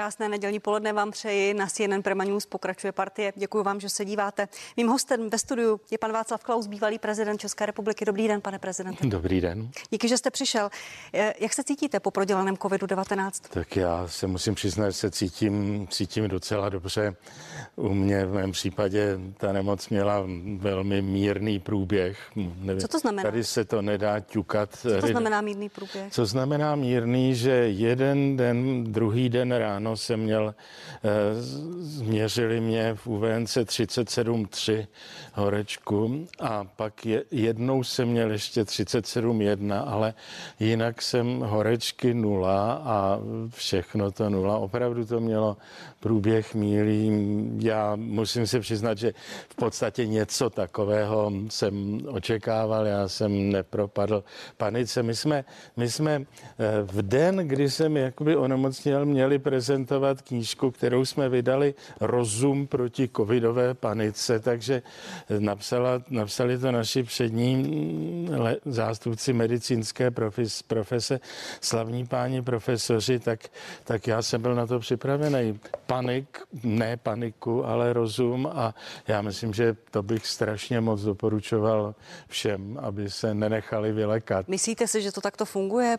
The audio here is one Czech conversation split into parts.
Krásné nedělní poledne vám přeji. Na CNN Prima News pokračuje partie. Děkuji vám, že se díváte. Mým hostem ve studiu je pan Václav Klaus, bývalý prezident České republiky. Dobrý den, pane prezidente. Dobrý den. Díky, že jste přišel. Eh, jak se cítíte po prodělaném COVID-19? Tak já se musím přiznat, že se cítím, cítím docela dobře. U mě v mém případě ta nemoc měla velmi mírný průběh. Nevím, Co to znamená? Tady se to nedá ťukat. Co to znamená mírný průběh? Co znamená mírný, že jeden den, druhý den ráno jsem měl, eh, změřili mě v UVNC 37,3 horečku a pak je, jednou jsem měl ještě 37,1, ale jinak jsem horečky nula a všechno to nula. Opravdu to mělo průběh mílý. Já musím se přiznat, že v podstatě něco takového jsem očekával, já jsem nepropadl panice. My jsme, my jsme eh, v den, kdy jsem jakoby onemocněl, měli prezentovat knížku, kterou jsme vydali Rozum proti covidové panice, takže napsala, napsali to naši přední le, zástupci medicínské profes, profese, slavní páni profesoři, tak, tak já jsem byl na to připravený panik, ne paniku, ale rozum a já myslím, že to bych strašně moc doporučoval všem, aby se nenechali vylekat. Myslíte si, že to takto funguje?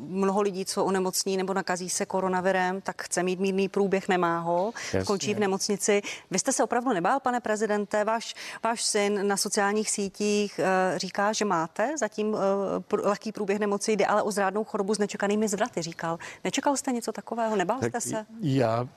Mnoho lidí, co onemocní nebo nakazí se koronavirem, tak chce mít mírný průběh, nemá ho, Jasně. končí v nemocnici. Vy jste se opravdu nebál, pane prezidente, váš, váš syn na sociálních sítích uh, říká, že máte zatím uh, pr- lehký průběh nemoci, jde ale o zrádnou chorobu s nečekanými zvraty, říkal. Nečekal jste něco takového? Nebál tak jste se? Já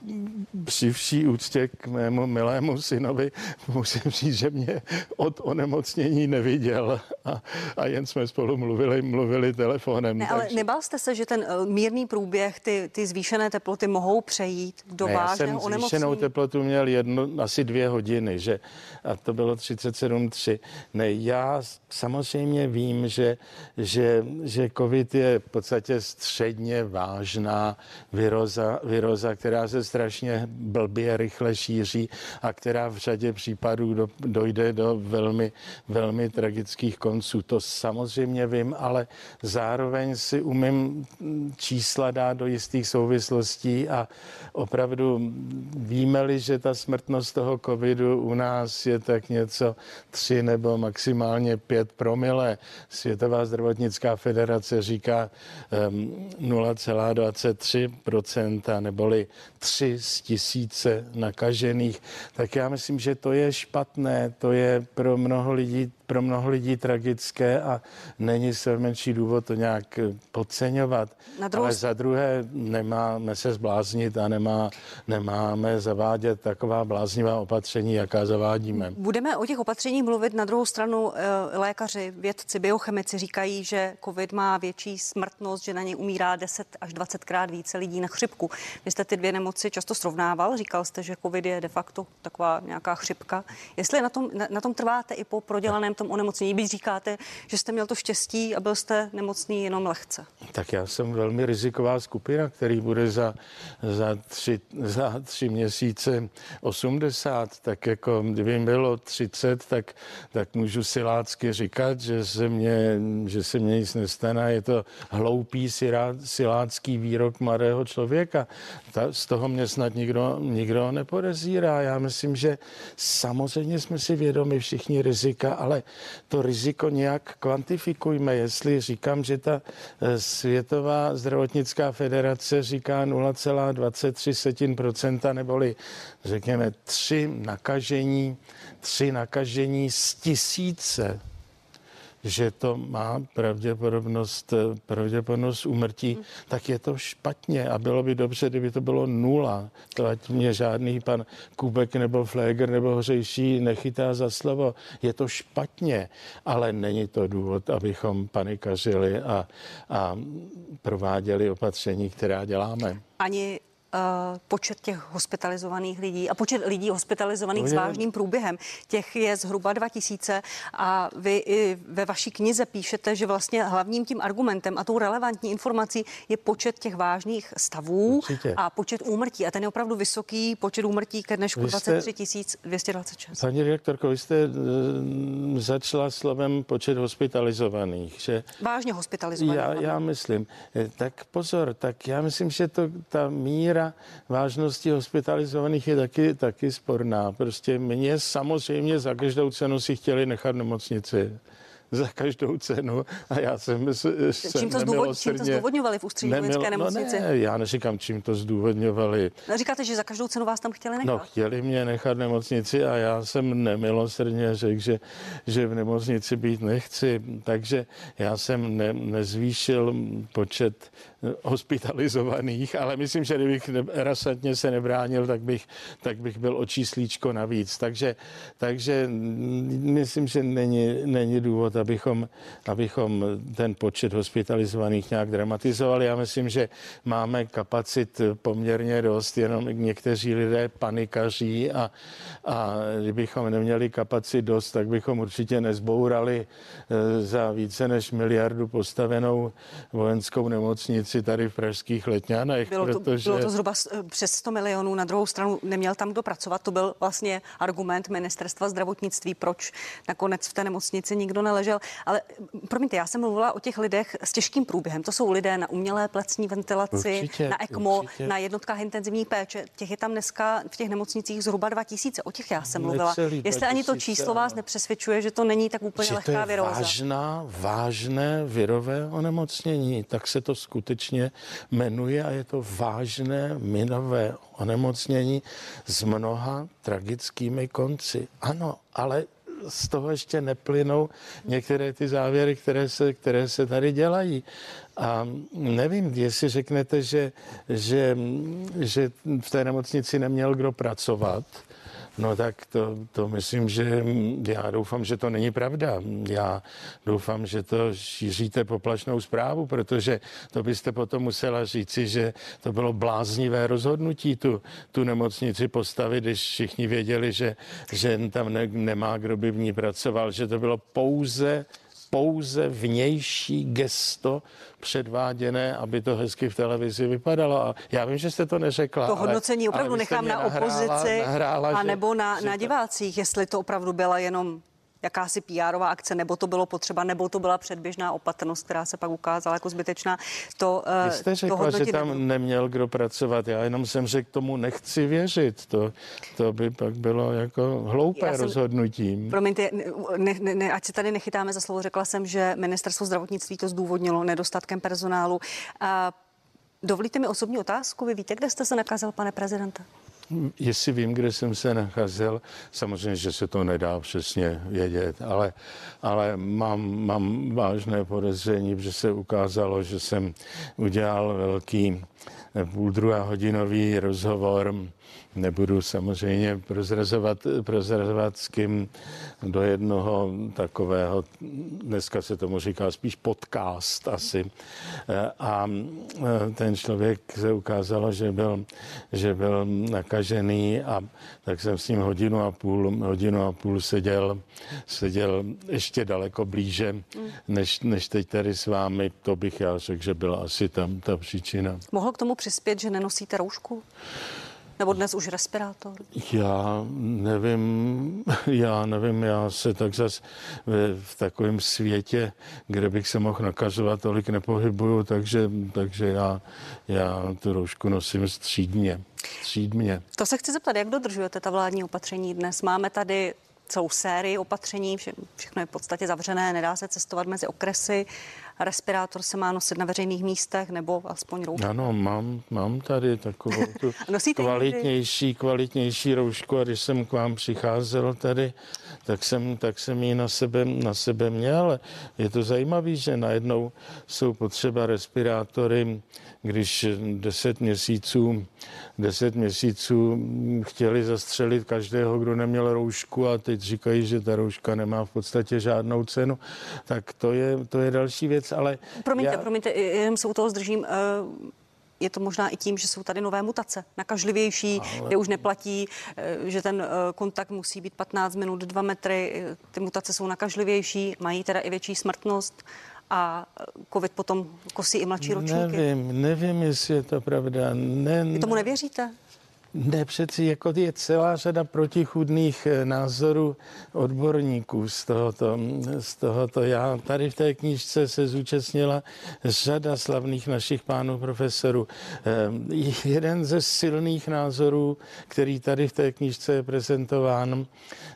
při vší úctě k mému milému synovi musím říct, že mě od onemocnění neviděl a, a jen jsme spolu mluvili, mluvili telefonem. Ne, ale nebál jste se, že ten eh, mírný průběh, ty, ty zvýšené teploty mohou přejít do ne, vážného onemocnění? zvýšenou teplotu měl jedno, asi dvě hodiny, že a to bylo 37,3. Ne, já samozřejmě vím, že, že, že covid je v podstatě středně vážná viroza, viroza která se strašně blbě rychle šíří a která v řadě případů do, dojde do velmi, velmi tragických konců. To samozřejmě vím, ale zároveň si umím čísla dát do jistých souvislostí a opravdu víme-li, že ta smrtnost toho covidu u nás je tak něco 3 nebo maximálně 5 promile. Světová zdravotnická federace říká um, 0,23%, neboli 3 z tisíce nakažených. Tak já myslím, že to je špatné, to je pro mnoho lidí pro mnoho lidí tragické a není se menší důvod to nějak podceňovat. Na druhou... Ale za druhé nemáme se zbláznit a nemá, nemáme zavádět taková bláznivá opatření, jaká zavádíme. Budeme o těch opatřeních mluvit. Na druhou stranu eh, lékaři, vědci, biochemici říkají, že COVID má větší smrtnost, že na něj umírá 10 až 20 krát více lidí na chřipku. Vy jste ty dvě nemoci často srovnával, říkal jste, že COVID je de facto taková nějaká chřipka. Jestli na tom, na, na tom trváte i po prodělaném tom onemocnění, byť říkáte, že jste měl to štěstí a byl jste nemocný jenom lehce. Tak já jsem velmi riziková skupina, který bude za, za, tři, za tři měsíce 80, tak jako kdyby bylo 30, tak, tak můžu silácky říkat, že se mě, že se mě nic nestane. Je to hloupý silácký výrok mladého člověka. Ta, z toho mě snad nikdo, nikdo nepodezírá. Já myslím, že samozřejmě jsme si vědomi všichni rizika, ale to riziko nějak kvantifikujme. Jestli říkám, že ta eh, Světová zdravotnická federace říká 0,23%, neboli řekněme tři nakažení, tři nakažení z tisíce že to má pravděpodobnost, pravděpodobnost úmrtí, hmm. tak je to špatně a bylo by dobře, kdyby to bylo nula. To ať mě žádný pan Kubek nebo Fléger nebo Hřejší nechytá za slovo. Je to špatně, ale není to důvod, abychom panikařili a, a prováděli opatření, která děláme. Ani počet těch hospitalizovaných lidí a počet lidí hospitalizovaných s vážným průběhem. Těch je zhruba 2000 a vy i ve vaší knize píšete, že vlastně hlavním tím argumentem a tou relevantní informací je počet těch vážných stavů Určitě. a počet úmrtí. A ten je opravdu vysoký počet úmrtí ke dnešku 23 226. Paní direktorko, vy jste uh, začala slovem počet hospitalizovaných. Že Vážně hospitalizovaných. Já, já myslím. Eh, tak pozor, tak já myslím, že to ta míra míra vážnosti hospitalizovaných je taky, taky sporná. Prostě mě samozřejmě za každou cenu si chtěli nechat nemocnici za každou cenu a já jsem, jsem čím to, zdůvod, čím to zdůvodňovali v ústřední nemil, vojenské nemocnici? No ne, já neříkám, čím to zdůvodňovali. No, říkáte, že za každou cenu vás tam chtěli nechat? No, chtěli mě nechat nemocnici a já jsem nemilosrdně řekl, že, že v nemocnici být nechci. Takže já jsem ne, nezvýšil počet hospitalizovaných, ale myslím, že kdybych rasantně se nebránil, tak bych, tak bych byl o číslíčko navíc. Takže, takže myslím, že není, není důvod, abychom, abychom ten počet hospitalizovaných nějak dramatizovali. Já myslím, že máme kapacit poměrně dost, jenom někteří lidé panikaří a, a kdybychom neměli kapacit dost, tak bychom určitě nezbourali eh, za více než miliardu postavenou vojenskou nemocnici nemocnici tady v pražských letňanech. Bylo to, protože... bylo to zhruba přes 100 milionů. Na druhou stranu neměl tam kdo pracovat. To byl vlastně argument ministerstva zdravotnictví, proč nakonec v té nemocnici nikdo neležel. Ale promiňte, já jsem mluvila o těch lidech s těžkým průběhem. To jsou lidé na umělé plecní ventilaci, určitě, na ECMO, určitě. na jednotkách intenzivní péče. Těch je tam dneska v těch nemocnicích zhruba 2000. O těch já jsem mluvila. Necelý Jestli 2000, ani to číslo vás nepřesvědčuje, že to není tak úplně že lehká viróza. vážná, vážné virové onemocnění, tak se to skutečně skutečně jmenuje a je to vážné minové onemocnění s mnoha tragickými konci. Ano, ale z toho ještě neplynou některé ty závěry, které se, které se tady dělají. A nevím, jestli řeknete, že, že, že v té nemocnici neměl kdo pracovat, No tak to, to myslím, že já doufám, že to není pravda. Já doufám, že to šíříte poplašnou zprávu, protože to byste potom musela říci, že to bylo bláznivé rozhodnutí tu, tu nemocnici postavit, když všichni věděli, že, že tam ne, nemá kdo by v ní pracoval, že to bylo pouze pouze vnější gesto předváděné, aby to hezky v televizi vypadalo. A já vím, že jste to neřekla. To hodnocení ale, opravdu ale nechám na opozici nahrála, a nebo na, na divácích, jestli to opravdu byla jenom jakási pr akce, nebo to bylo potřeba, nebo to byla předběžná opatrnost, která se pak ukázala jako zbytečná. To, Vy eh, jste řekla, to že tam nebudu. neměl kdo pracovat. Já jenom jsem řekl, tomu nechci věřit. To, to by pak bylo jako hloupé jsem, rozhodnutí. Promiňte, ne, ne, ne, ať se tady nechytáme za slovo, řekla jsem, že ministerstvo zdravotnictví to zdůvodnilo nedostatkem personálu. A dovolíte mi osobní otázku? Vy víte, kde jste se nakázal, pane prezidente? Jestli vím, kde jsem se nacházel, samozřejmě, že se to nedá přesně vědět, ale, ale mám, mám vážné podezření, že se ukázalo, že jsem udělal velký půl druhá hodinový rozhovor Nebudu samozřejmě prozrazovat, prozrazovat s kým do jednoho takového, dneska se tomu říká spíš podcast asi. A ten člověk se ukázalo, že byl, že byl nakažený a tak jsem s ním hodinu a půl, hodinu a půl seděl, seděl ještě daleko blíže, než, než teď tady s vámi. To bych já řekl, že byla asi tam ta příčina. Mohlo k tomu přispět, že nenosíte roušku? Nebo dnes už respirátor? Já nevím, já nevím, já se tak zas v, v takovém světě, kde bych se mohl nakazovat, tolik nepohybuju, takže, takže já, já tu roušku nosím střídně. střídně. To se chci zeptat, jak dodržujete ta vládní opatření dnes? Máme tady celou sérii opatření, vše, všechno je v podstatě zavřené, nedá se cestovat mezi okresy respirátor se má nosit na veřejných místech nebo aspoň roušku? Ano, mám, mám tady takovou tu kvalitnější, kvalitnější roušku a když jsem k vám přicházel tady, tak jsem, tak jsem ji na sebe, na sebe měl. Je to zajímavé, že najednou jsou potřeba respirátory, když deset měsíců, deset měsíců chtěli zastřelit každého, kdo neměl roušku a teď říkají, že ta rouška nemá v podstatě žádnou cenu, tak to je, to je další věc, ale... Promiňte, já... promiňte, jenom se u toho zdržím. Eh, je to možná i tím, že jsou tady nové mutace, nakažlivější, ale... kde už neplatí, eh, že ten eh, kontakt musí být 15 minut, 2 metry. Ty mutace jsou nakažlivější, mají teda i větší smrtnost a covid potom kosí i mladší ročníky. Nevím, nevím, jestli je to pravda. Ne, Vy tomu nevěříte? Ne, přeci jako je celá řada protichudných eh, názorů odborníků z tohoto, z tohoto. Já tady v té knížce se zúčastnila řada slavných našich pánů profesorů. Eh, jeden ze silných názorů, který tady v té knížce je prezentován,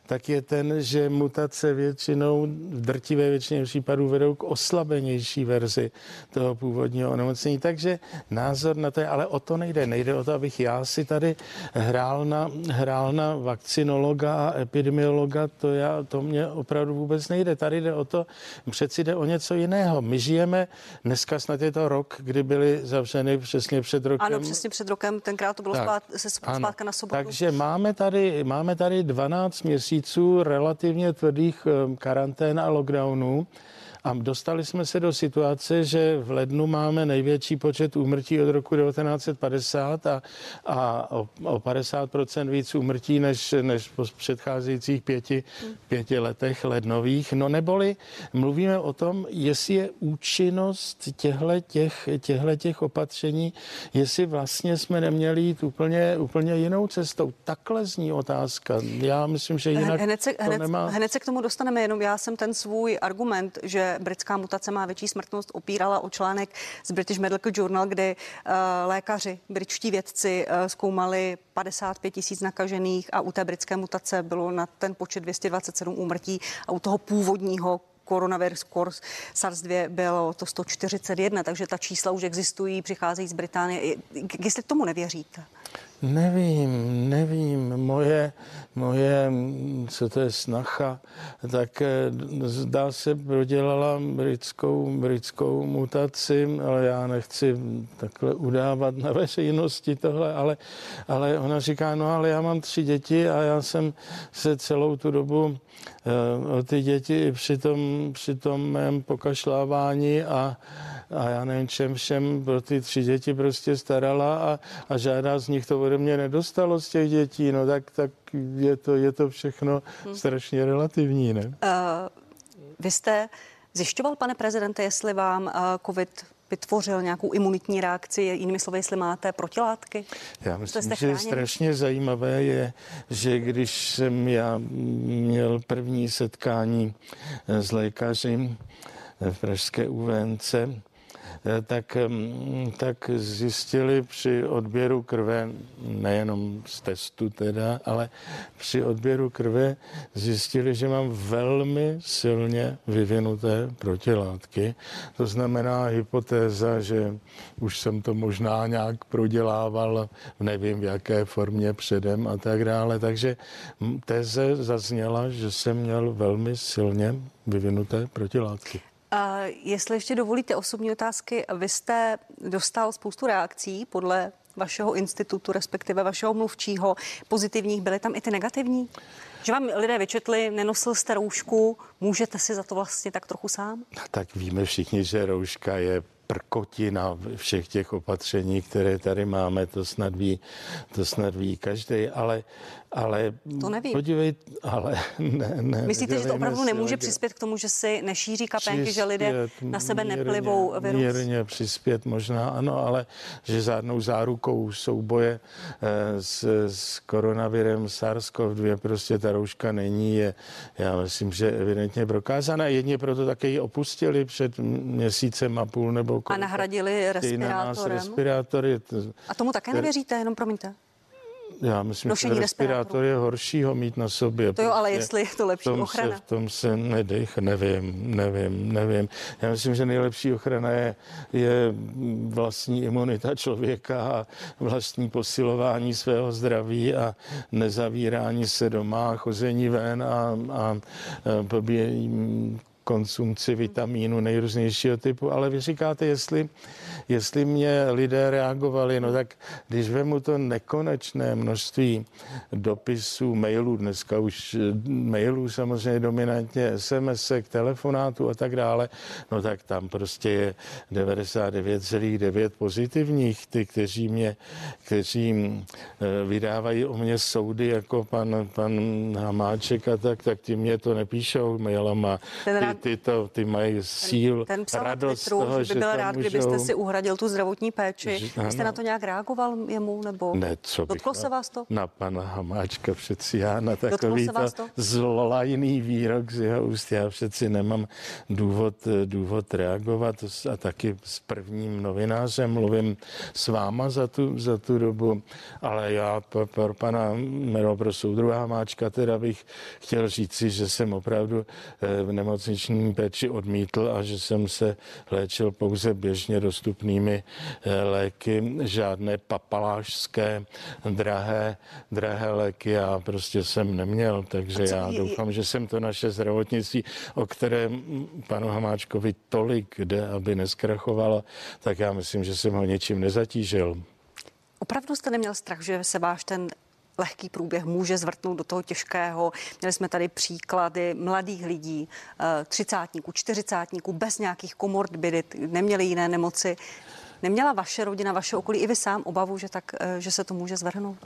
tak je ten, že mutace většinou v drtivé většině případů vedou k oslabenější verzi toho původního onemocnění. Takže názor na to je, ale o to nejde. Nejde o to, abych já si tady hrál na, hrál na vakcinologa a epidemiologa, to, já, to mě opravdu vůbec nejde. Tady jde o to, přeci jde o něco jiného. My žijeme, dneska snad je to rok, kdy byly zavřeny přesně před rokem. Ano, přesně před rokem, tenkrát to bylo tak, spát, se zpátka na sobotu. Takže máme tady, máme tady 12 měsíců relativně tvrdých eh, karantén a lockdownů. A dostali jsme se do situace, že v lednu máme největší počet úmrtí od roku 1950 a, a o, o 50% víc úmrtí než, než v předcházejících pěti, pěti letech lednových. No neboli mluvíme o tom, jestli je účinnost těchto těch, těch opatření, jestli vlastně jsme neměli jít úplně, úplně jinou cestou. Takhle zní otázka. Já myslím, že jinak hned se, to hned, nemá... hned se k tomu dostaneme, jenom já jsem ten svůj argument, že britská mutace má větší smrtnost, opírala o článek z British Medical Journal, kde uh, lékaři, britští vědci uh, zkoumali 55 tisíc nakažených a u té britské mutace bylo na ten počet 227 úmrtí a u toho původního koronavirus kors SARS-2 bylo to 141, takže ta čísla už existují, přicházejí z Británie. Jestli tomu nevěříte? Nevím, nevím. Moje, moje, co to je snacha, tak eh, zdá se prodělala britskou, britskou mutaci, ale já nechci takhle udávat na veřejnosti tohle, ale, ale ona říká, no ale já mám tři děti a já jsem se celou tu dobu o ty děti při tom, při tom mém pokašlávání a a já nevím čem všem pro ty tři děti prostě starala a, a žádná z nich to ode mě nedostalo z těch dětí, no tak, tak je, to, je to všechno hmm. strašně relativní, ne? Uh, vy jste zjišťoval, pane prezidente, jestli vám uh, COVID vytvořil nějakou imunitní reakci, jinými slovy, jestli máte protilátky? Já myslím, že strašně zajímavé je, že když jsem já měl první setkání s lékaři v Pražské UVNC, tak, tak zjistili při odběru krve, nejenom z testu teda, ale při odběru krve zjistili, že mám velmi silně vyvinuté protilátky. To znamená hypotéza, že už jsem to možná nějak prodělával, nevím v jaké formě předem a tak dále. Takže teze zazněla, že jsem měl velmi silně vyvinuté protilátky. A jestli ještě dovolíte osobní otázky, vy jste dostal spoustu reakcí podle vašeho institutu, respektive vašeho mluvčího, pozitivních, byly tam i ty negativní? Že vám lidé vyčetli, nenosil jste roušku, můžete si za to vlastně tak trochu sám? Tak víme všichni, že rouška je prkotina všech těch opatření, které tady máme, to snad ví, to snad ví každý, ale, ale to nevím. podívej, ale ne, ne. Myslíte, že to opravdu nemůže přispět k tomu, že si nešíří kapenky, přispět, že lidé na sebe mírně, neplivou virus? Mírně přispět možná, ano, ale že žádnou zárukou souboje eh, s, s koronavirem SARS-CoV-2 prostě ta rouška není, je, já myslím, že evidentně prokázaná. Jedně proto také ji opustili před měsícem a půl nebo a nahradili respirátorem. respirátory. A tomu také nevěříte, jenom promiňte. Já myslím, že respirátor je horší ho mít na sobě. To jo, ale jestli je to lepší tom ochrana. Se, v tom se nedech, nevím, nevím, nevím. Já myslím, že nejlepší ochrana je, je vlastní imunita člověka a vlastní posilování svého zdraví a nezavírání se doma, chození ven a, a, a pobíjení konsumci vitamínu nejrůznějšího typu, ale vy říkáte, jestli, jestli mě lidé reagovali, no tak když vemu to nekonečné množství dopisů, mailů, dneska už mailů samozřejmě dominantně, SMS, telefonátů a tak dále, no tak tam prostě je 99,9 pozitivních, ty, kteří mě, kteří eh, vydávají o mě soudy jako pan, pan Hamáček a tak, tak ti mě to nepíšou mailama. Ten ty, to, ty mají síl, ten, ten radost Twitteru, toho, že by byl rád, můžou... kdybyste si uhradil tu zdravotní péči. Že, Jste na to nějak reagoval jemu? Nebo ne, co bych Dotklo se vás to? Na pana Hamáčka přeci já na takový to, to zlolajný výrok z jeho úst. Já přeci nemám důvod, důvod reagovat a taky s prvním novinářem mluvím s váma za tu, za tu dobu, ale já pro, pro pana nebo pro soudruha Hamáčka teda bych chtěl říci, že jsem opravdu eh, v nemocniční péči odmítl a že jsem se léčil pouze běžně dostupnými eh, léky, žádné papalášské drahé, drahé léky já prostě jsem neměl, takže já doufám, že jsem to naše zdravotnictví, o kterém panu Hamáčkovi tolik jde, aby neskrachovalo, tak já myslím, že jsem ho něčím nezatížil. Opravdu jste neměl strach, že se váš ten lehký průběh může zvrtnout do toho těžkého. Měli jsme tady příklady mladých lidí, eh, třicátníků, čtyřicátníků, bez nějakých komorbidit, neměli jiné nemoci. Neměla vaše rodina, vaše okolí i vy sám obavu, že, tak, eh, že se to může zvrhnout?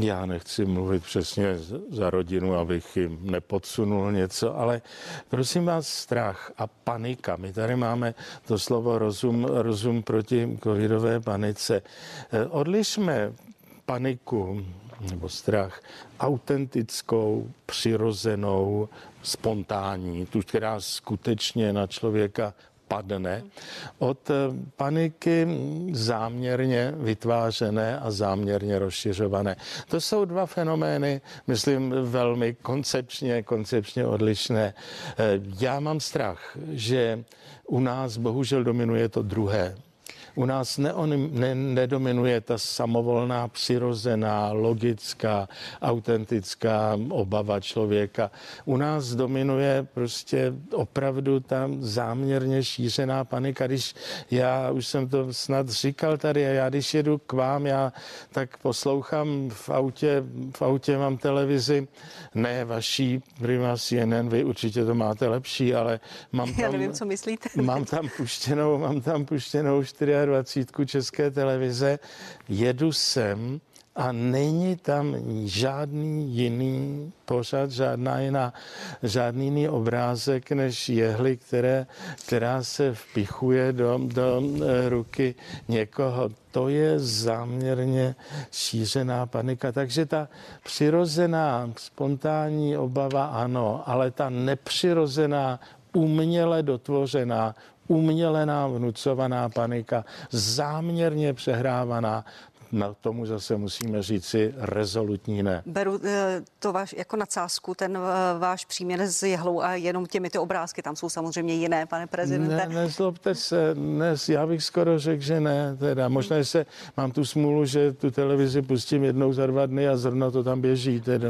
Já nechci mluvit přesně za rodinu, abych jim nepodsunul něco, ale prosím vás, strach a panika. My tady máme to slovo rozum, rozum proti covidové panice. Eh, odlišme paniku nebo strach autentickou, přirozenou, spontánní, tu, která skutečně na člověka padne od eh, paniky záměrně vytvářené a záměrně rozšiřované. To jsou dva fenomény, myslím, velmi koncepčně, koncepčně odlišné. Eh, já mám strach, že u nás bohužel dominuje to druhé u nás neon, ne, nedominuje ta samovolná, přirozená, logická, autentická obava člověka. U nás dominuje prostě opravdu ta záměrně šířená panika. Když já už jsem to snad říkal tady, já když jedu k vám, já tak poslouchám v autě, v autě mám televizi, ne vaší prima CNN, vy určitě to máte lepší, ale mám tam, já nevím, co myslíte. Mám tam puštěnou, mám tam puštěnou 4 dvacítku České televize, jedu sem a není tam žádný jiný pořad, žádná jiná, žádný jiný obrázek než jehly, které, která se vpichuje do, do eh, ruky někoho. To je záměrně šířená panika. Takže ta přirozená, spontánní obava ano, ale ta nepřirozená, uměle dotvořená, umělená, vnucovaná panika, záměrně přehrávaná, na tomu zase musíme říci rezolutní ne. Beru eh, to váš, jako nadsázku, ten eh, váš příměr s jehlou a jenom těmi ty obrázky, tam jsou samozřejmě jiné, pane prezidente. Ne, nezlobte se, dnes já bych skoro řekl, že ne, teda možná, že se, mám tu smůlu, že tu televizi pustím jednou za dva dny a zrovna to tam běží. Teda.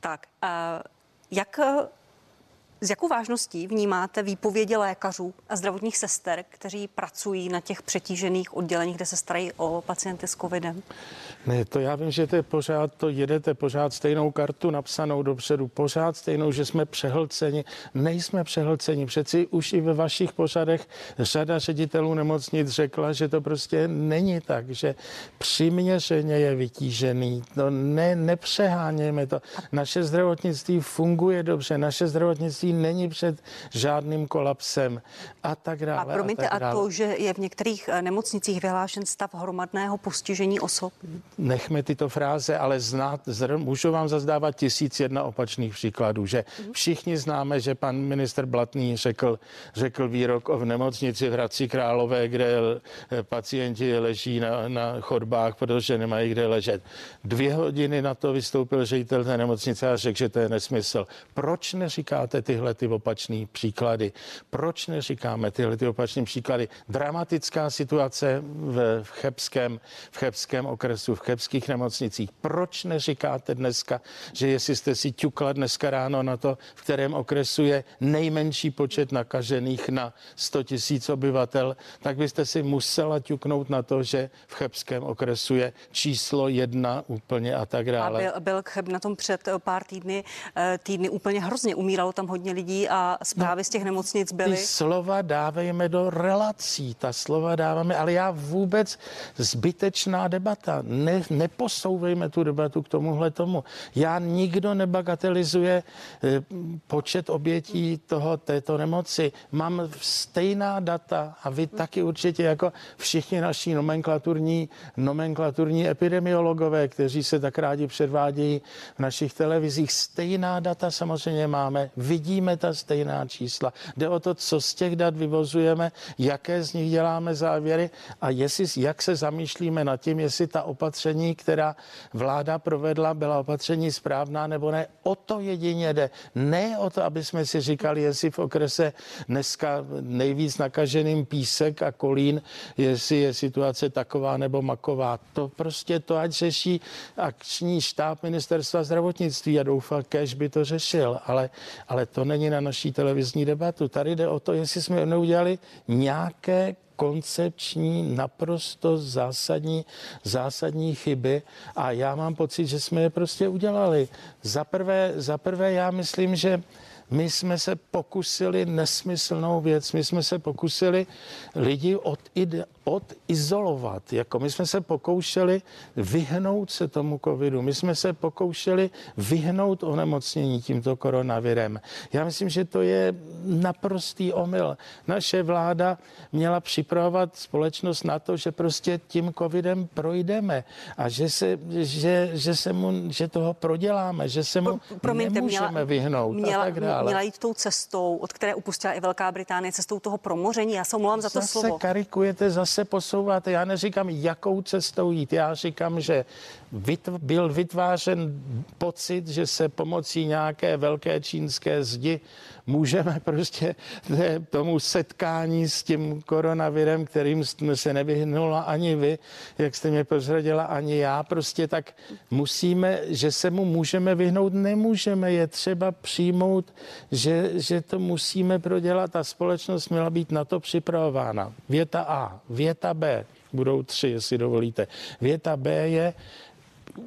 Tak, a jak s jakou vážností vnímáte výpovědi lékařů a zdravotních sester, kteří pracují na těch přetížených odděleních, kde se starají o pacienty s covidem? Ne, to já vím, že to je pořád, to jedete pořád stejnou kartu napsanou dopředu, pořád stejnou, že jsme přehlceni. Nejsme přehlceni. Přeci už i ve vašich pořadech řada ředitelů nemocnic řekla, že to prostě není tak, že přiměřeně je vytížený. No ne, nepřehánějme to. Naše zdravotnictví funguje dobře, naše zdravotnictví není před žádným kolapsem a tak dále. A promiňte, a, tak dále. a to, že je v některých eh, nemocnicích vyhlášen stav hromadného postižení osob? nechme tyto fráze, ale znát, můžu vám zazdávat tisíc jedna opačných příkladů, že všichni známe, že pan minister Blatný řekl, řekl výrok o v nemocnici v Hradci Králové, kde pacienti leží na, na chodbách, protože nemají kde ležet. Dvě hodiny na to vystoupil ředitel té nemocnice a řekl, že to je nesmysl. Proč neříkáte tyhle ty opačné příklady? Proč neříkáme tyhle ty opačné příklady? Dramatická situace v, v, Chebském, v Chebském okresu, v chebských nemocnicích. Proč neříkáte dneska, že jestli jste si ťukla dneska ráno na to, v kterém okresu je nejmenší počet nakažených na 100 tisíc obyvatel, tak byste si musela ťuknout na to, že v chebském okresu je číslo jedna úplně a tak dále. A byl, byl Cheb na tom před pár týdny, eh, týdny úplně hrozně. Umíralo tam hodně hodně lidí a zprávy no, z těch nemocnic byly. Ty slova dávejme do relací, ta slova dáváme, ale já vůbec zbytečná debata. Ne, neposouvejme tu debatu k tomuhle tomu. Já nikdo nebagatelizuje eh, počet obětí toho, této nemoci. Mám stejná data a vy taky určitě jako všichni naši nomenklaturní, nomenklaturní epidemiologové, kteří se tak rádi předvádějí v našich televizích. Stejná data samozřejmě máme, vidíme ta stejná čísla. Jde o to, co z těch dat vyvozujeme, jaké z nich děláme závěry a jestli, jak se zamýšlíme nad tím, jestli ta opatření, která vláda provedla, byla opatření správná nebo ne. O to jedině jde. Ne o to, aby jsme si říkali, jestli v okrese dneska nejvíc nakaženým písek a kolín, jestli je situace taková nebo maková. To prostě to, ať řeší akční štáb ministerstva zdravotnictví a doufám, kež by to řešil, ale, ale to není na naší televizní debatu. Tady jde o to, jestli jsme neudělali nějaké koncepční, naprosto zásadní, zásadní chyby a já mám pocit, že jsme je prostě udělali. Za prvé, za prvé já myslím, že my jsme se pokusili nesmyslnou věc, my jsme se pokusili lidi od, odizolovat. Jako my jsme se pokoušeli vyhnout se tomu covidu. My jsme se pokoušeli vyhnout onemocnění tímto koronavirem. Já myslím, že to je naprostý omyl. Naše vláda měla připravovat společnost na to, že prostě tím covidem projdeme a že, se, že, že, se mu, že toho proděláme, že se mu Promiňte, nemůžeme měla, vyhnout měla, a tak dále. Měla jít tou cestou, od které upustila i Velká Británie, cestou toho promoření. Já se omlouvám za to zase slovo. karikujete, zase se posouváte. Já neříkám, jakou cestou jít. Já říkám, že vytv- byl vytvářen pocit, že se pomocí nějaké velké čínské zdi můžeme prostě tomu setkání s tím koronavirem, kterým jsme se nevyhnula ani vy, jak jste mě prozradila, ani já, prostě tak musíme, že se mu můžeme vyhnout, nemůžeme, je třeba přijmout, že, že to musíme prodělat a společnost měla být na to připravována. Věta A, věta B, budou tři, jestli dovolíte. Věta B je,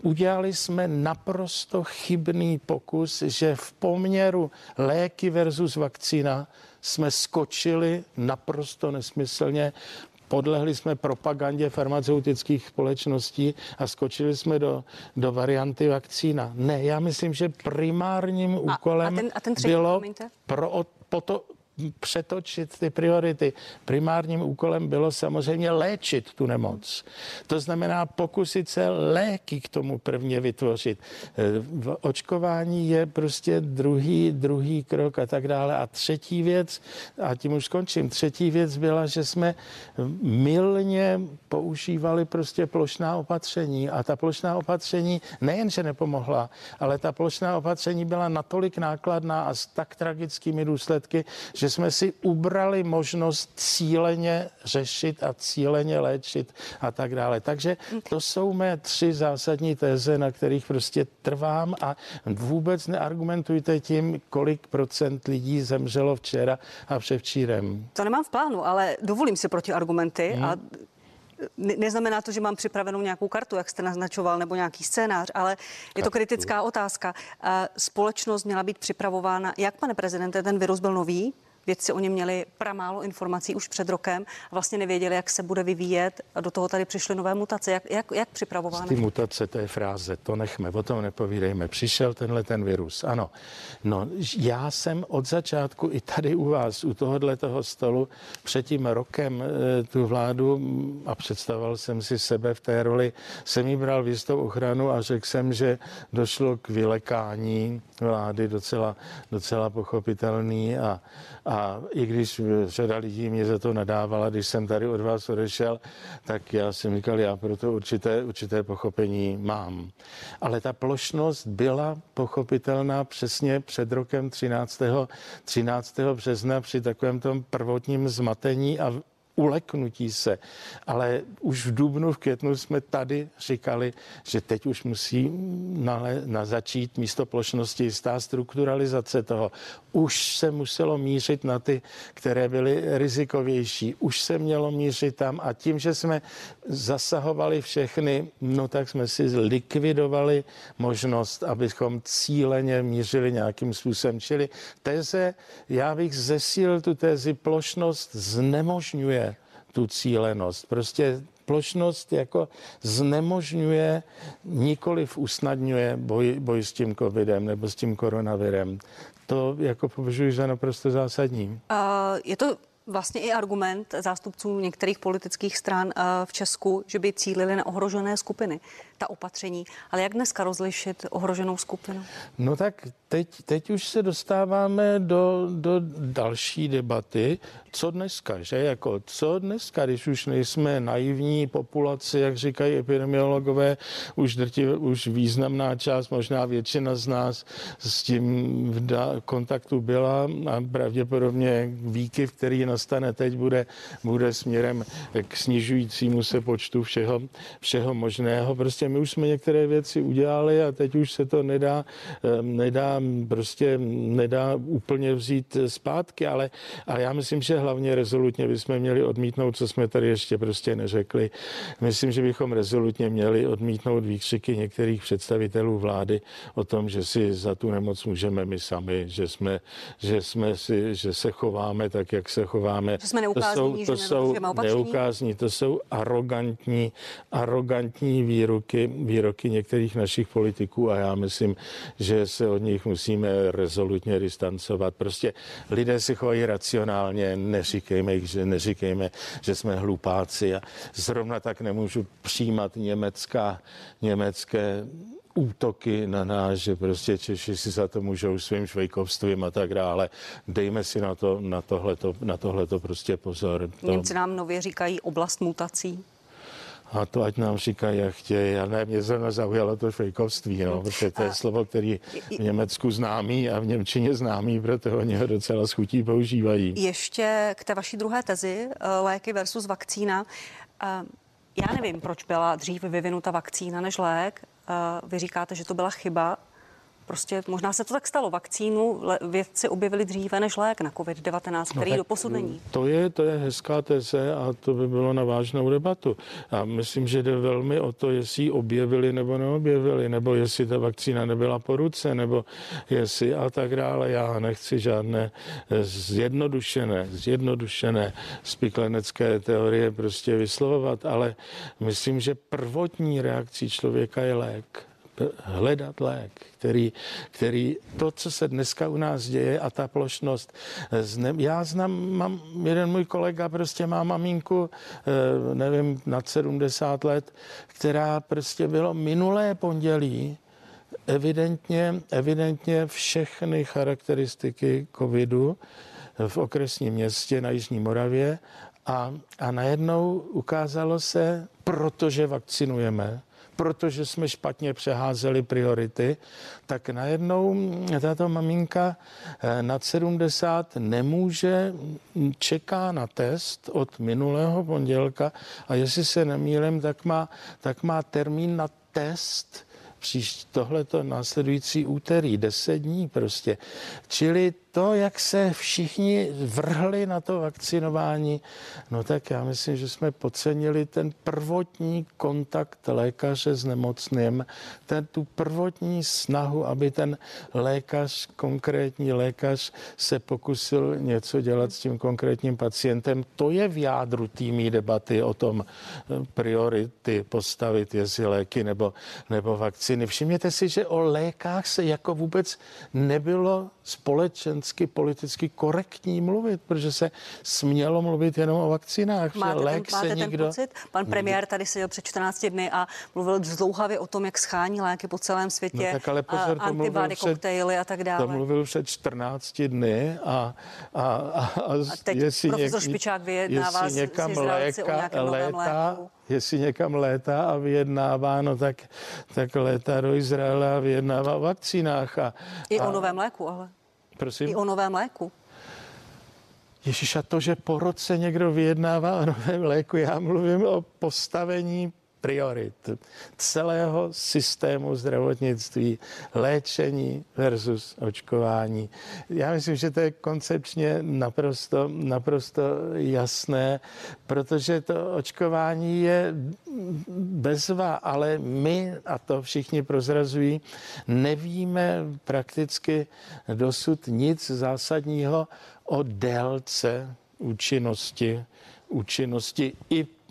udělali jsme naprosto chybný pokus, že v poměru léky versus vakcína jsme skočili naprosto nesmyslně podlehli jsme propagandě farmaceutických společností a skočili jsme do, do varianty vakcína. Ne, já myslím, že primárním úkolem a, a ten, a ten třetí, bylo pro, po to, přetočit ty priority. Primárním úkolem bylo samozřejmě léčit tu nemoc. To znamená pokusit se léky k tomu prvně vytvořit. V očkování je prostě druhý, druhý krok a tak dále. A třetí věc, a tím už skončím, třetí věc byla, že jsme milně používali prostě plošná opatření a ta plošná opatření nejenže nepomohla, ale ta plošná opatření byla natolik nákladná a s tak tragickými důsledky, že jsme si ubrali možnost cíleně řešit a cíleně léčit a tak dále. Takže to jsou mé tři zásadní téze, na kterých prostě trvám a vůbec neargumentujte tím, kolik procent lidí zemřelo včera a převčírem. To nemám v plánu, ale dovolím si proti argumenty hmm. a neznamená to, že mám připravenou nějakou kartu, jak jste naznačoval, nebo nějaký scénář, ale je to kritická otázka. Společnost měla být připravována, jak pane prezidente, ten virus byl nový, Vědci o něm měli pramálo informací už před rokem a vlastně nevěděli, jak se bude vyvíjet a do toho tady přišly nové mutace. Jak, jak, jak připravovány? Ty mutace, to je fráze, to nechme, o tom nepovídejme. Přišel tenhle ten virus, ano. No, já jsem od začátku i tady u vás, u tohohle toho stolu, před tím rokem e, tu vládu a představoval jsem si sebe v té roli, jsem jí bral v jistou ochranu a řekl jsem, že došlo k vylekání vlády docela, docela pochopitelný a i když řada lidí mě za to nadávala, když jsem tady od vás odešel, tak já jsem říkal, já pro to určité, určité pochopení mám. Ale ta plošnost byla pochopitelná přesně před rokem 13. 13. března při takovém tom prvotním zmatení a uleknutí se. Ale už v dubnu, v květnu jsme tady říkali, že teď už musí na, na začít místo plošnosti jistá strukturalizace toho. Už se muselo mířit na ty, které byly rizikovější. Už se mělo mířit tam a tím, že jsme zasahovali všechny, no tak jsme si likvidovali možnost, abychom cíleně mířili nějakým způsobem. Čili teze, já bych zesílil tu tezi, plošnost znemožňuje tu cílenost. Prostě plošnost jako znemožňuje, nikoliv usnadňuje boj, boj s tím covidem nebo s tím koronavirem. To jako považuji za naprosto zásadní. Uh, je to vlastně i argument zástupců některých politických stran uh, v Česku, že by cílili na ohrožené skupiny ta opatření. Ale jak dneska rozlišit ohroženou skupinu? No tak teď, teď už se dostáváme do, do další debaty. Co dneska, že? Jako, co dneska, když už nejsme naivní populace, jak říkají epidemiologové, už, drti, už významná část, možná většina z nás s tím v kontaktu byla a pravděpodobně výkyv, který nastane teď, bude, bude směrem k snižujícímu se počtu všeho, všeho možného. Prostě my už jsme některé věci udělali a teď už se to nedá, nedá prostě nedá úplně vzít zpátky, ale, ale já myslím, že hlavně rezolutně bychom měli odmítnout, co jsme tady ještě prostě neřekli. Myslím, že bychom rezolutně měli odmítnout výkřiky některých představitelů vlády o tom, že si za tu nemoc můžeme my sami, že jsme, že jsme si, že se chováme tak, jak se chováme. Že jsme neukázní, to jsou, to jsou neukázní, to jsou arrogantní, arrogantní výroky výroky některých našich politiků a já myslím, že se od nich musíme rezolutně distancovat. Prostě lidé si chovají racionálně, neříkejme, že, neříkejme, že jsme hlupáci a zrovna tak nemůžu přijímat německá, německé útoky na nás, že prostě Češi si za to můžou svým švejkovstvím a tak dále. Dejme si na to, na tohleto, na tohleto prostě pozor. To... Němci nám nově říkají oblast mutací. A to ať nám říkají, jak chtějí. Já ne, mě zrovna zaujalo to fejkovství, no, protože to je slovo, který v Německu známý a v Němčině známý, proto oni ho docela schutí používají. Ještě k té vaší druhé tezi, eh, léky versus vakcína. Eh, já nevím, proč byla dřív vyvinuta vakcína než lék. Vy říkáte, že to byla chyba. Prostě možná se to tak stalo. Vakcínu vědci objevili dříve než lék na COVID-19, no který no, doposud není. To je, to je hezká teze a to by bylo na vážnou debatu. A myslím, že jde velmi o to, jestli ji objevili nebo neobjevili, nebo jestli ta vakcína nebyla po ruce, nebo jestli a tak dále. Já nechci žádné eh, zjednodušené, zjednodušené spiklenecké teorie prostě vyslovovat, ale myslím, že prvotní reakcí člověka je lék hledat lék, který, který to, co se dneska u nás děje a ta plošnost. Já znám, mám jeden můj kolega, prostě má maminku, eh, nevím, nad 70 let, která prostě bylo minulé pondělí, evidentně, evidentně všechny charakteristiky covidu v okresním městě na Jižní Moravě a, a najednou ukázalo se, protože vakcinujeme, protože jsme špatně přeházeli priority, tak najednou tato maminka eh, nad 70 nemůže, čeká na test od minulého pondělka a jestli se nemýlím, tak má, tak má termín na test příští tohleto následující úterý, deset dní prostě. Čili to, jak se všichni vrhli na to vakcinování, no tak já myslím, že jsme podcenili ten prvotní kontakt lékaře s nemocným, ten, tu prvotní snahu, aby ten lékař, konkrétní lékař se pokusil něco dělat s tím konkrétním pacientem. To je v jádru týmí debaty o tom eh, priority postavit, jestli léky nebo, nebo vakcíny. Všimněte si, že o lékách se jako vůbec nebylo společensky, politicky korektní mluvit, protože se smělo mluvit jenom o vakcinách. Máte, že lék ten, máte se ten nikdo... pocit? Pan premiér tady seděl před 14 dny a mluvil zdlouhavě o tom, jak schání léky po celém světě, no, tak ale pozor, a antibody koktejly a tak dále. To mluvil před 14 dny a, a, a, a, a teď jestli profesor něk, Špičák vyjednává jestli někam s léka, léta, jestli někam létá a vyjednává, no tak, tak létá do Izraela a vyjednává o vakcínách. A, I a, o novém léku, ale. Prosím? I o novém léku. Ježíš, a to, že po roce někdo vyjednává o novém léku, já mluvím o postavení priorit celého systému zdravotnictví, léčení versus očkování. Já myslím, že to je koncepčně naprosto, naprosto jasné, protože to očkování je bezva, ale my, a to všichni prozrazují, nevíme prakticky dosud nic zásadního o délce účinnosti, účinnosti i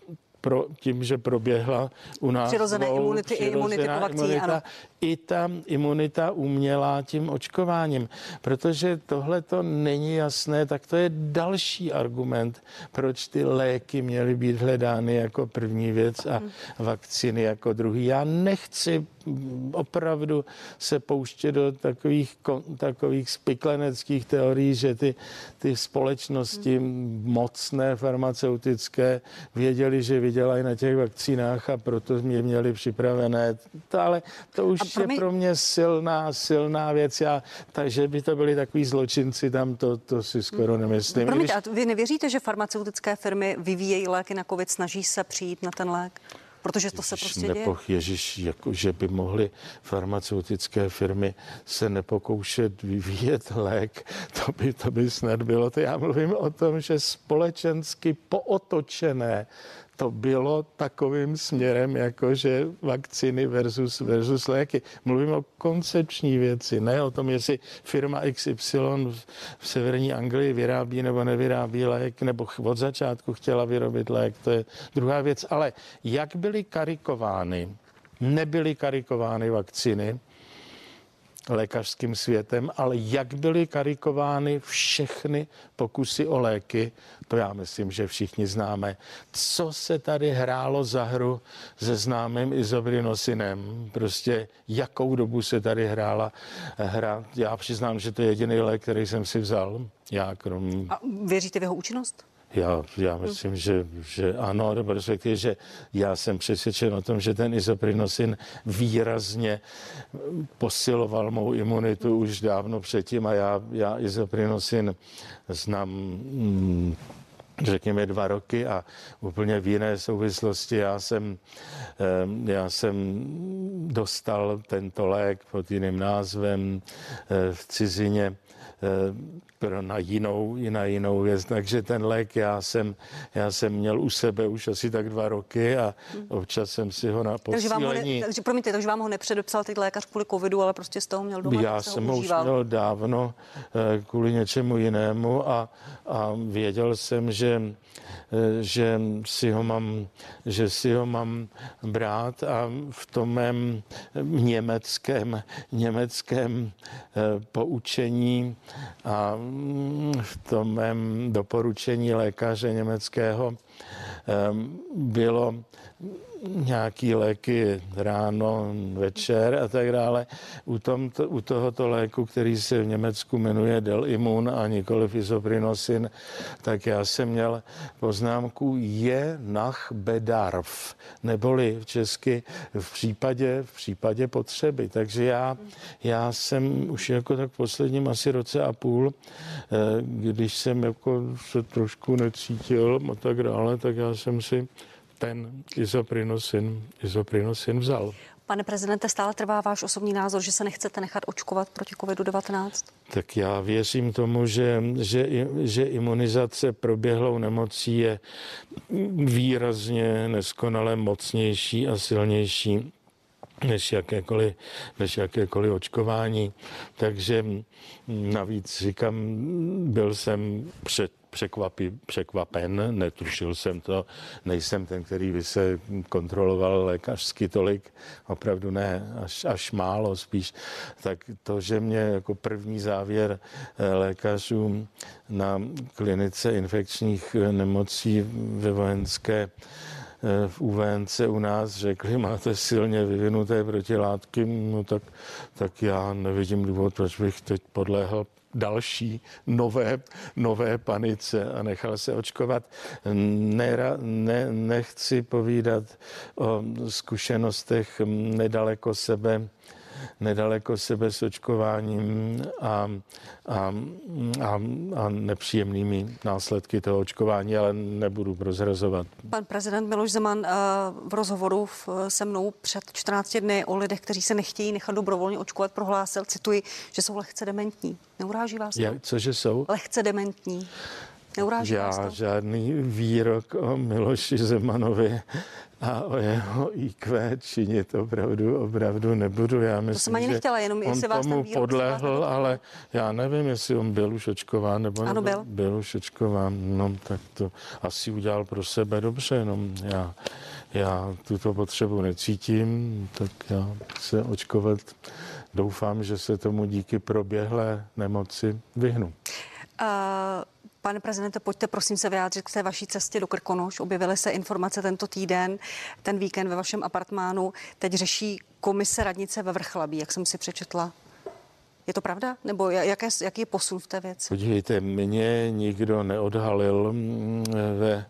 pro, tím, že proběhla u nás přirozené dvou, imunity přirozená i imunity po vakcíně, imunita, ano. i ta imunita umělá tím očkováním. Protože tohle to není jasné, tak to je další argument, proč ty léky měly být hledány jako první věc a hmm. vakcíny jako druhý. Já nechci opravdu se pouštět do takových, takových spikleneckých teorií, že ty, ty společnosti hmm. mocné farmaceutické věděli, že vydělají na těch vakcínách a proto mě měli připravené. To, ale to už pro mě... je pro mě silná, silná věc. Já, takže by to byli takový zločinci tam, to, to si skoro hmm. nemyslím. Promiňte, Když... a vy nevěříte, že farmaceutické firmy vyvíjejí léky na COVID, snaží se přijít na ten lék? Protože to se prostě nepoch, děje. Ježiš, jako, že by mohly farmaceutické firmy se nepokoušet vyvíjet lék, to by, to by snad bylo. To já mluvím o tom, že společensky pootočené to bylo takovým směrem, jako že vakcíny versus, versus léky. Mluvím o koncepční věci, ne o tom, jestli firma XY v severní Anglii vyrábí nebo nevyrábí lék, nebo od začátku chtěla vyrobit lék, to je druhá věc. Ale jak byly karikovány, nebyly karikovány vakcíny, lékařským světem, ale jak byly karikovány všechny pokusy o léky, to já myslím, že všichni známe. Co se tady hrálo za hru se známým izobrinosinem? Prostě jakou dobu se tady hrála hra? Já přiznám, že to je jediný lék, který jsem si vzal. Já krom... A věříte v jeho účinnost? Já, já myslím, že, že ano, respektive, že já jsem přesvědčen o tom, že ten izoprinosin výrazně posiloval mou imunitu už dávno předtím a já, já izoprinosin znám mm, řekněme dva roky a úplně v jiné souvislosti. Já jsem, já jsem dostal tento lék pod jiným názvem eh, v cizině na jinou, na jinou věc. Takže ten lék já jsem, já jsem měl u sebe už asi tak dva roky a občas jsem si ho na posílení... Takže, vám ho ne, takže promiňte, takže vám ho nepředepsal teď lékař kvůli covidu, ale prostě z toho měl doma. Já jsem ho už měl dávno eh, kvůli něčemu jinému a, a věděl jsem, že Eh, že si ho mám, že si ho mám brát a v tom mém německém, německém eh, poučení a mm, v tom mém doporučení lékaře německého bylo nějaký léky ráno, večer a tak dále. U, tomto, u tohoto léku, který se v Německu jmenuje Delimun a nikoliv isoprinosin, tak já jsem měl poznámku je nach bedarf, neboli v česky v případě, v případě potřeby. Takže já, já jsem už jako tak v posledním asi roce a půl, eh, když jsem jako se trošku necítil a tak dále, tak já jsem si ten izoprinosin, izoprinosin vzal. Pane prezidente, stále trvá váš osobní názor, že se nechcete nechat očkovat proti COVID-19? Tak já věřím tomu, že, že, že imunizace proběhlou nemocí je výrazně neskonale mocnější a silnější než jakékoliv, než jakékoliv očkování. Takže navíc říkám, byl jsem před překvapi, překvapen, netušil jsem to, nejsem ten, který by se kontroloval lékařsky tolik, opravdu ne, až, až málo spíš, tak to, že mě jako první závěr eh, lékařů na klinice infekčních nemocí ve vojenské eh, v UVNC u nás řekli, máte silně vyvinuté protilátky, no tak, tak já nevidím důvod, proč bych teď podléhal další nové, nové panice a nechal se očkovat. Ne, ne, nechci povídat o zkušenostech nedaleko sebe nedaleko sebe s očkováním a, a, a, a nepříjemnými následky toho očkování, ale nebudu prozrazovat. Pan prezident Miloš Zeman v rozhovoru se mnou před 14 dny o lidech, kteří se nechtějí nechat dobrovolně očkovat, prohlásil, cituji, že jsou lehce dementní. Neuráží vás to? Jak, cože jsou? Lehce dementní. Neuráží Já vás to? žádný výrok o Miloši Zemanovi a o jeho IQ činit opravdu, opravdu nebudu. Já myslím, to jsem ani nechtěla, jenom on vás tomu podlehl, ale já nevím, jestli on byl už očkován, nebo ano, byl. byl už očkován. No, tak to asi udělal pro sebe dobře, jenom já, já tuto potřebu necítím, tak já se očkovat doufám, že se tomu díky proběhlé nemoci vyhnu. Uh... Pane prezidente, pojďte prosím se vyjádřit k té vaší cestě do Krkonoš. Objevily se informace tento týden, ten víkend ve vašem apartmánu. Teď řeší komise radnice ve Vrchlabí, jak jsem si přečetla. Je to pravda? Nebo jaké, jaký je posun v té věci? Podívejte, mě nikdo neodhalil mm, ve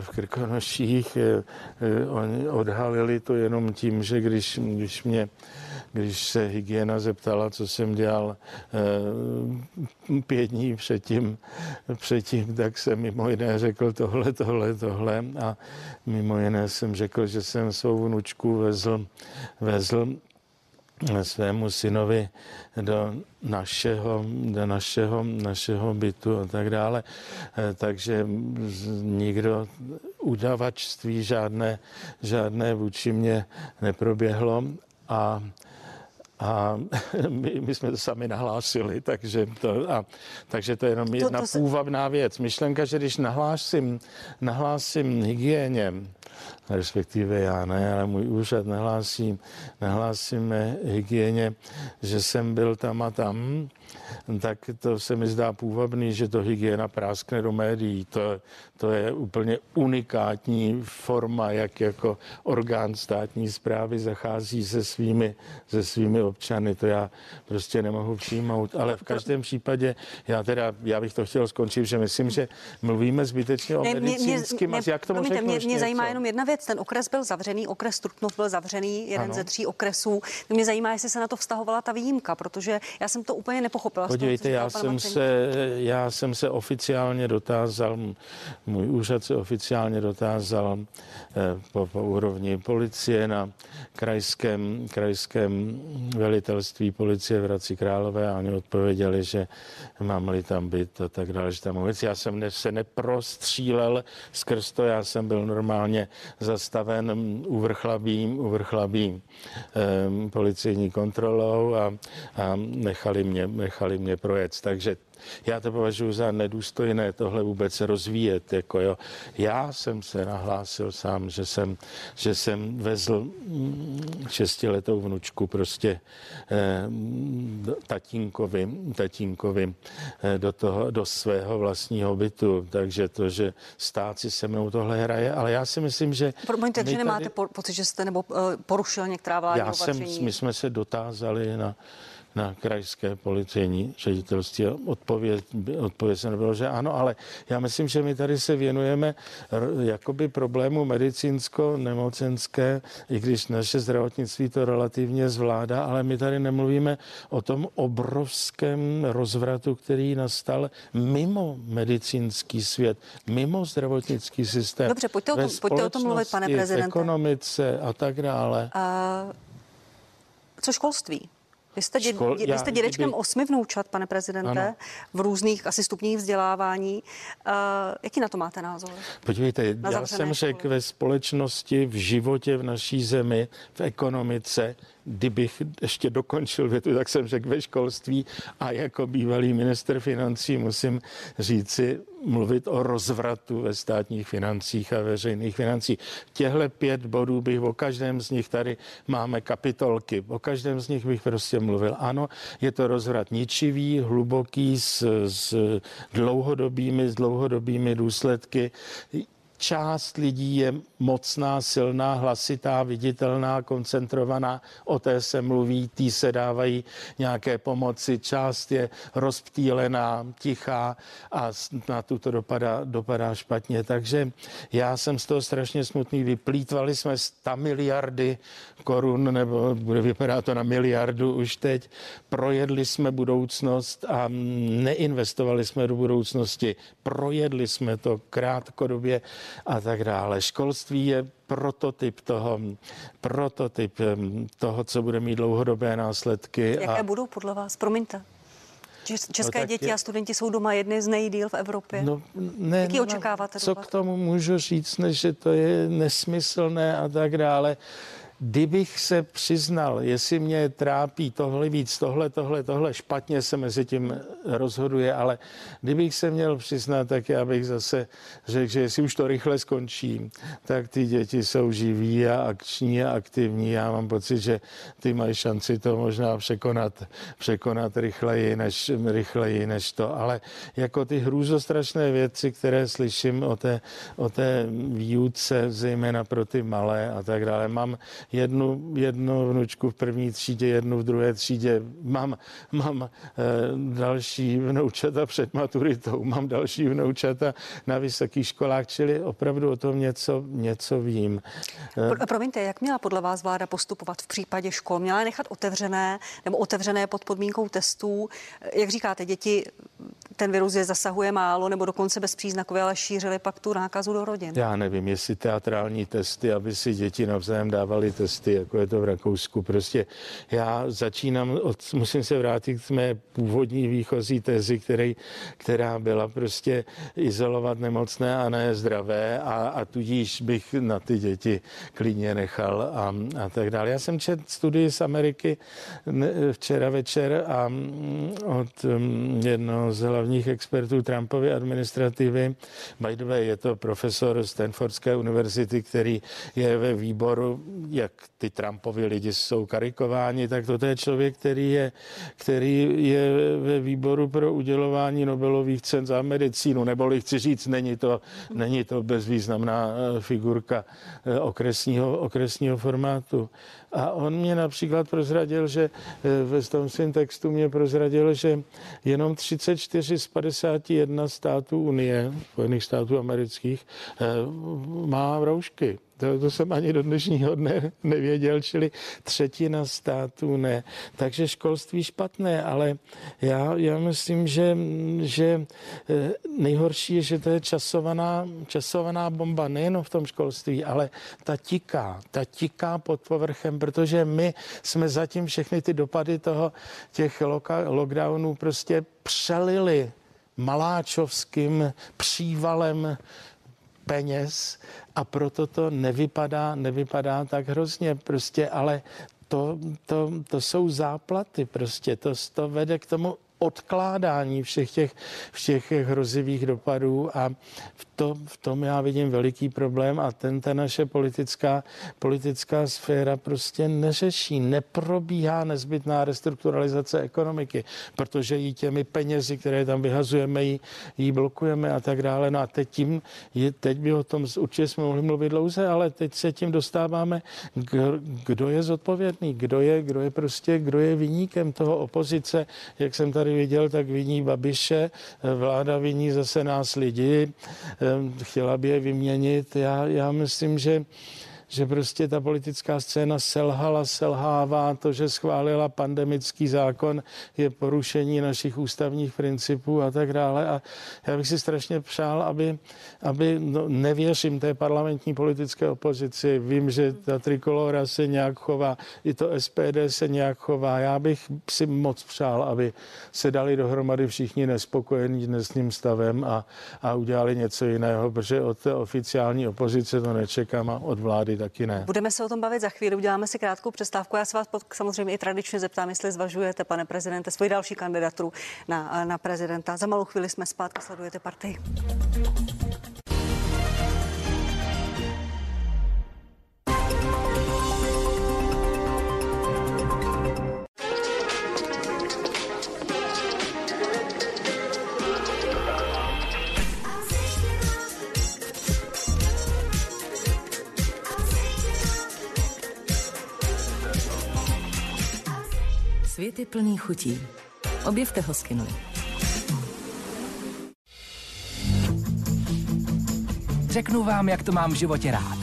v Krkonoších. Eh, eh, oni odhalili to jenom tím, že když, když mě když se hygiena zeptala, co jsem dělal eh, pět dní předtím, předtím, tak jsem mimo jiné řekl tohle, tohle, tohle a mimo jiné jsem řekl, že jsem svou vnučku vezl, vezl svému synovi do našeho, do našeho, našeho bytu a tak dále. Eh, takže nikdo udavačství žádné, žádné vůči mě neproběhlo a a my, my jsme to sami nahlásili, takže to, a, takže to je jenom jedna to, to se... půvabná věc. Myšlenka, že když nahlásím, nahlásím hygieně, respektive já ne, ale můj úřad nahlásí, nahlásíme hygieně, že jsem byl tam a tam, tak to se mi zdá půvabný, že to hygiena práskne do médií. To, to je úplně unikátní forma, jak jako orgán státní zprávy zachází se svými, se svými občany. To já prostě nemohu přijmout. Ale v každém případě, já teda, já bych to chtěl skončit, že myslím, že mluvíme zbytečně o medicínském. Ne, jak tomu promiňte, mě, mě zajímá jenom jedna věc. Ten okres byl zavřený, okres Trutnov byl zavřený, jeden ano. ze tří okresů. Mě zajímá, jestli se na to vztahovala ta výjimka, protože já jsem to úplně nepochopila. Podívejte, toho, já jsem, se, já jsem se oficiálně dotázal, můj úřad se oficiálně dotázal eh, po, po úrovni policie na krajském, krajském velitelství policie v Hradci Králové a oni odpověděli, že mám-li tam být a tak dále, že tam vůbec. Já jsem ne, se neprostřílel skrz to, já jsem byl normálně zastaven u vrchlabím, u vrchlabím eh, policejní kontrolou a, a nechali mě, nechali mě projet. Takže já to považuji za nedůstojné tohle vůbec rozvíjet. Jako jo. Já jsem se nahlásil sám, že jsem, že jsem vezl mm, šestiletou vnučku prostě eh, tatínkovi, tatínkovi eh, do, toho, do svého vlastního bytu. Takže to, že stát si se mnou tohle hraje, ale já si myslím, že... Promiňte, že nemáte tady... pocit, že jste nebo uh, porušil některá vládní já opatření? Jsem, my jsme se dotázali na na krajské policejní ředitelství. Odpověď, odpověď se nebylo, že ano, ale já myslím, že my tady se věnujeme jakoby problému medicínsko-nemocenské, i když naše zdravotnictví to relativně zvládá, ale my tady nemluvíme o tom obrovském rozvratu, který nastal mimo medicínský svět, mimo zdravotnický systém. Dobře, pojďte o tom, pojďte o tom mluvit, pane prezidente. ekonomice a tak dále. A co školství? Vy jste, dě, Škol, vy jste dědečkem kdyby... osmi vnoučat, pane prezidente, ano. v různých asi stupních vzdělávání. Uh, jaký na to máte názor? Podívejte, na já jsem řekl ve společnosti, v životě v naší zemi, v ekonomice, kdybych ještě dokončil větu, tak jsem řekl ve školství a jako bývalý minister financí musím říci, mluvit o rozvratu ve státních financích a veřejných financích. Těhle pět bodů bych o každém z nich tady máme kapitolky. O každém z nich bych prostě mluvil. Ano, je to rozvrat ničivý, hluboký, s, s dlouhodobými, s dlouhodobými důsledky část lidí je mocná, silná, hlasitá, viditelná, koncentrovaná, o té se mluví, tý se dávají nějaké pomoci, část je rozptýlená, tichá a na tu to dopadá, dopadá špatně. Takže já jsem z toho strašně smutný. Vyplýtvali jsme 100 miliardy korun, nebo bude vypadat to na miliardu už teď. Projedli jsme budoucnost a neinvestovali jsme do budoucnosti. Projedli jsme to krátkodobě a tak dále. Školství je prototyp toho, prototyp toho, co bude mít dlouhodobé následky. Jaké a... budou podle vás? Promiňte. České no, děti je... a studenti jsou doma jedny z nejdíl v Evropě. No, ne, Jaký no, očekáváte? Co dopad? k tomu můžu říct, než že to je nesmyslné a tak dále. Kdybych se přiznal, jestli mě trápí tohle víc, tohle, tohle, tohle, špatně se mezi tím rozhoduje, ale kdybych se měl přiznat, tak já bych zase řekl, že jestli už to rychle skončí, tak ty děti jsou živí a akční a aktivní. Já mám pocit, že ty mají šanci to možná překonat, překonat rychleji než, rychleji než to. Ale jako ty hrůzostrašné věci, které slyším o té, o té výuce, zejména pro ty malé a tak dále, mám jednu, jednu vnučku v první třídě, jednu v druhé třídě, mám, mám e, další vnoučata před maturitou, mám další vnoučata na vysokých školách, čili opravdu o tom něco, něco vím. E, Promiňte, jak měla podle vás vláda postupovat v případě škol? Měla nechat otevřené nebo otevřené pod podmínkou testů? Jak říkáte, děti ten virus je zasahuje málo nebo dokonce bezpříznakově, ale šířili pak tu nákazu do rodin. Já nevím, jestli teatrální testy, aby si děti navzájem dávali testy, jako je to v Rakousku. Prostě já začínám, od, musím se vrátit k mé původní výchozí tezi, který, která byla prostě izolovat nemocné a ne zdravé a, a tudíž bych na ty děti klidně nechal a, a tak dále. Já jsem četl studii z Ameriky včera večer a mm, od mm, jednoho z hlavních hlavních expertů Trumpovy administrativy. By the way, je to profesor Stanfordské univerzity, který je ve výboru, jak ty Trumpovi lidi jsou karikováni, tak to je člověk, který je, který je ve výboru pro udělování Nobelových cen za medicínu, neboli chci říct, není to, není to bezvýznamná eh, figurka eh, okresního, okresního formátu. A on mě například prozradil, že eh, ve tom svém textu mě prozradil, že jenom 34 z 51 států Unie, Spojených států amerických, eh, má roušky. To, to jsem ani do dnešního dne nevěděl, čili třetina států ne. Takže školství špatné, ale já, já myslím, že, že eh, nejhorší je, že to je časovaná, časovaná bomba nejen v tom školství, ale ta tiká, ta tiká pod povrchem, protože my jsme zatím všechny ty dopady toho, těch lockdownů prostě přelili maláčovským přívalem peněz a proto to nevypadá, nevypadá tak hrozně. Prostě, ale to, to, to jsou záplaty prostě, to, to vede k tomu odkládání všech těch, všech hrozivých dopadů a v, to, v tom já vidím veliký problém a ten ta naše politická, politická sféra prostě neřeší, neprobíhá nezbytná restrukturalizace ekonomiky, protože jí těmi penězi, které tam vyhazujeme, jí, jí blokujeme a tak dále. No a teď tím, je, teď by o tom určitě jsme mohli mluvit dlouze, ale teď se tím dostáváme, kdo je zodpovědný, kdo je, kdo je prostě, kdo je vyníkem toho opozice, jak jsem tady tady viděl, tak viní Babiše, vláda viní zase nás lidi, chtěla by je vyměnit. Já, já myslím, že že prostě ta politická scéna selhala, selhává. To, že schválila pandemický zákon, je porušení našich ústavních principů a tak dále. A já bych si strašně přál, aby, aby no, nevěřím té parlamentní politické opozici. Vím, že ta trikolora se nějak chová, i to SPD se nějak chová. Já bych si moc přál, aby se dali dohromady všichni nespokojení dnesním stavem a, a udělali něco jiného, protože od té oficiální opozice to nečekám a od vlády taky ne. Budeme se o tom bavit za chvíli, uděláme si krátkou přestávku. Já se vás pod, samozřejmě i tradičně zeptám, jestli zvažujete, pane prezidente, svoji další kandidaturu na, na prezidenta. Za malou chvíli jsme zpátky, sledujete partii. Je plný chutí. Objevte ho s Kinoj. Řeknu vám, jak to mám v životě rád.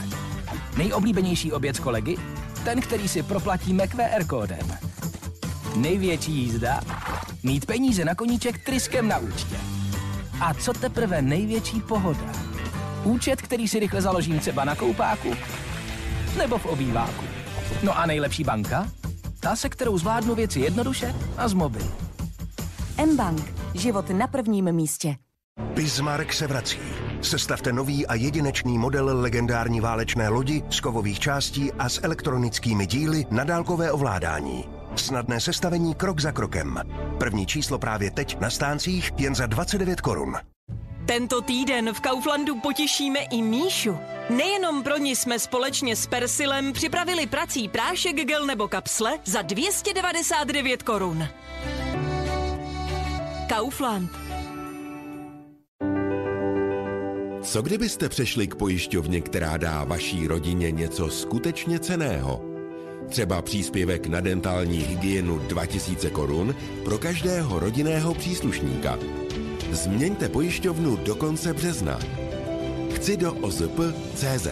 Nejoblíbenější oběd s kolegy? Ten, který si proplatíme QR kódem. Největší jízda? Mít peníze na koníček tryskem na účtě. A co teprve největší pohoda? Účet, který si rychle založím třeba na koupáku nebo v obýváku. No a nejlepší banka? Ta, se kterou zvládnu věci jednoduše a z mobilu. M-Bank. Život na prvním místě. Bismarck se vrací. Sestavte nový a jedinečný model legendární válečné lodi z kovových částí a s elektronickými díly na dálkové ovládání. Snadné sestavení krok za krokem. První číslo právě teď na stáncích jen za 29 korun. Tento týden v Kauflandu potěšíme i Míšu. Nejenom pro ní jsme společně s Persilem připravili prací prášek, gel nebo kapsle za 299 korun. Kaufland. Co kdybyste přešli k pojišťovně, která dá vaší rodině něco skutečně ceného? Třeba příspěvek na dentální hygienu 2000 korun pro každého rodinného příslušníka. Změňte pojišťovnu do konce března. Chci do OZP.cz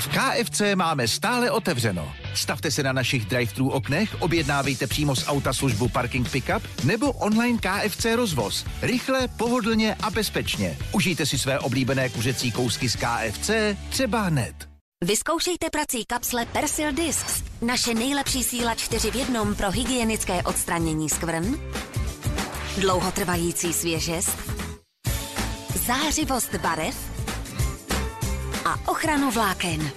V KFC máme stále otevřeno. Stavte se na našich drive-thru oknech, objednávejte přímo z auta službu Parking Pickup nebo online KFC rozvoz. Rychle, pohodlně a bezpečně. Užijte si své oblíbené kuřecí kousky z KFC třeba hned. Vyzkoušejte prací kapsle Persil Discs. Naše nejlepší síla čtyři v jednom pro hygienické odstranění skvrn, dlouhotrvající svěžest, zářivost barev a ochranu vláken.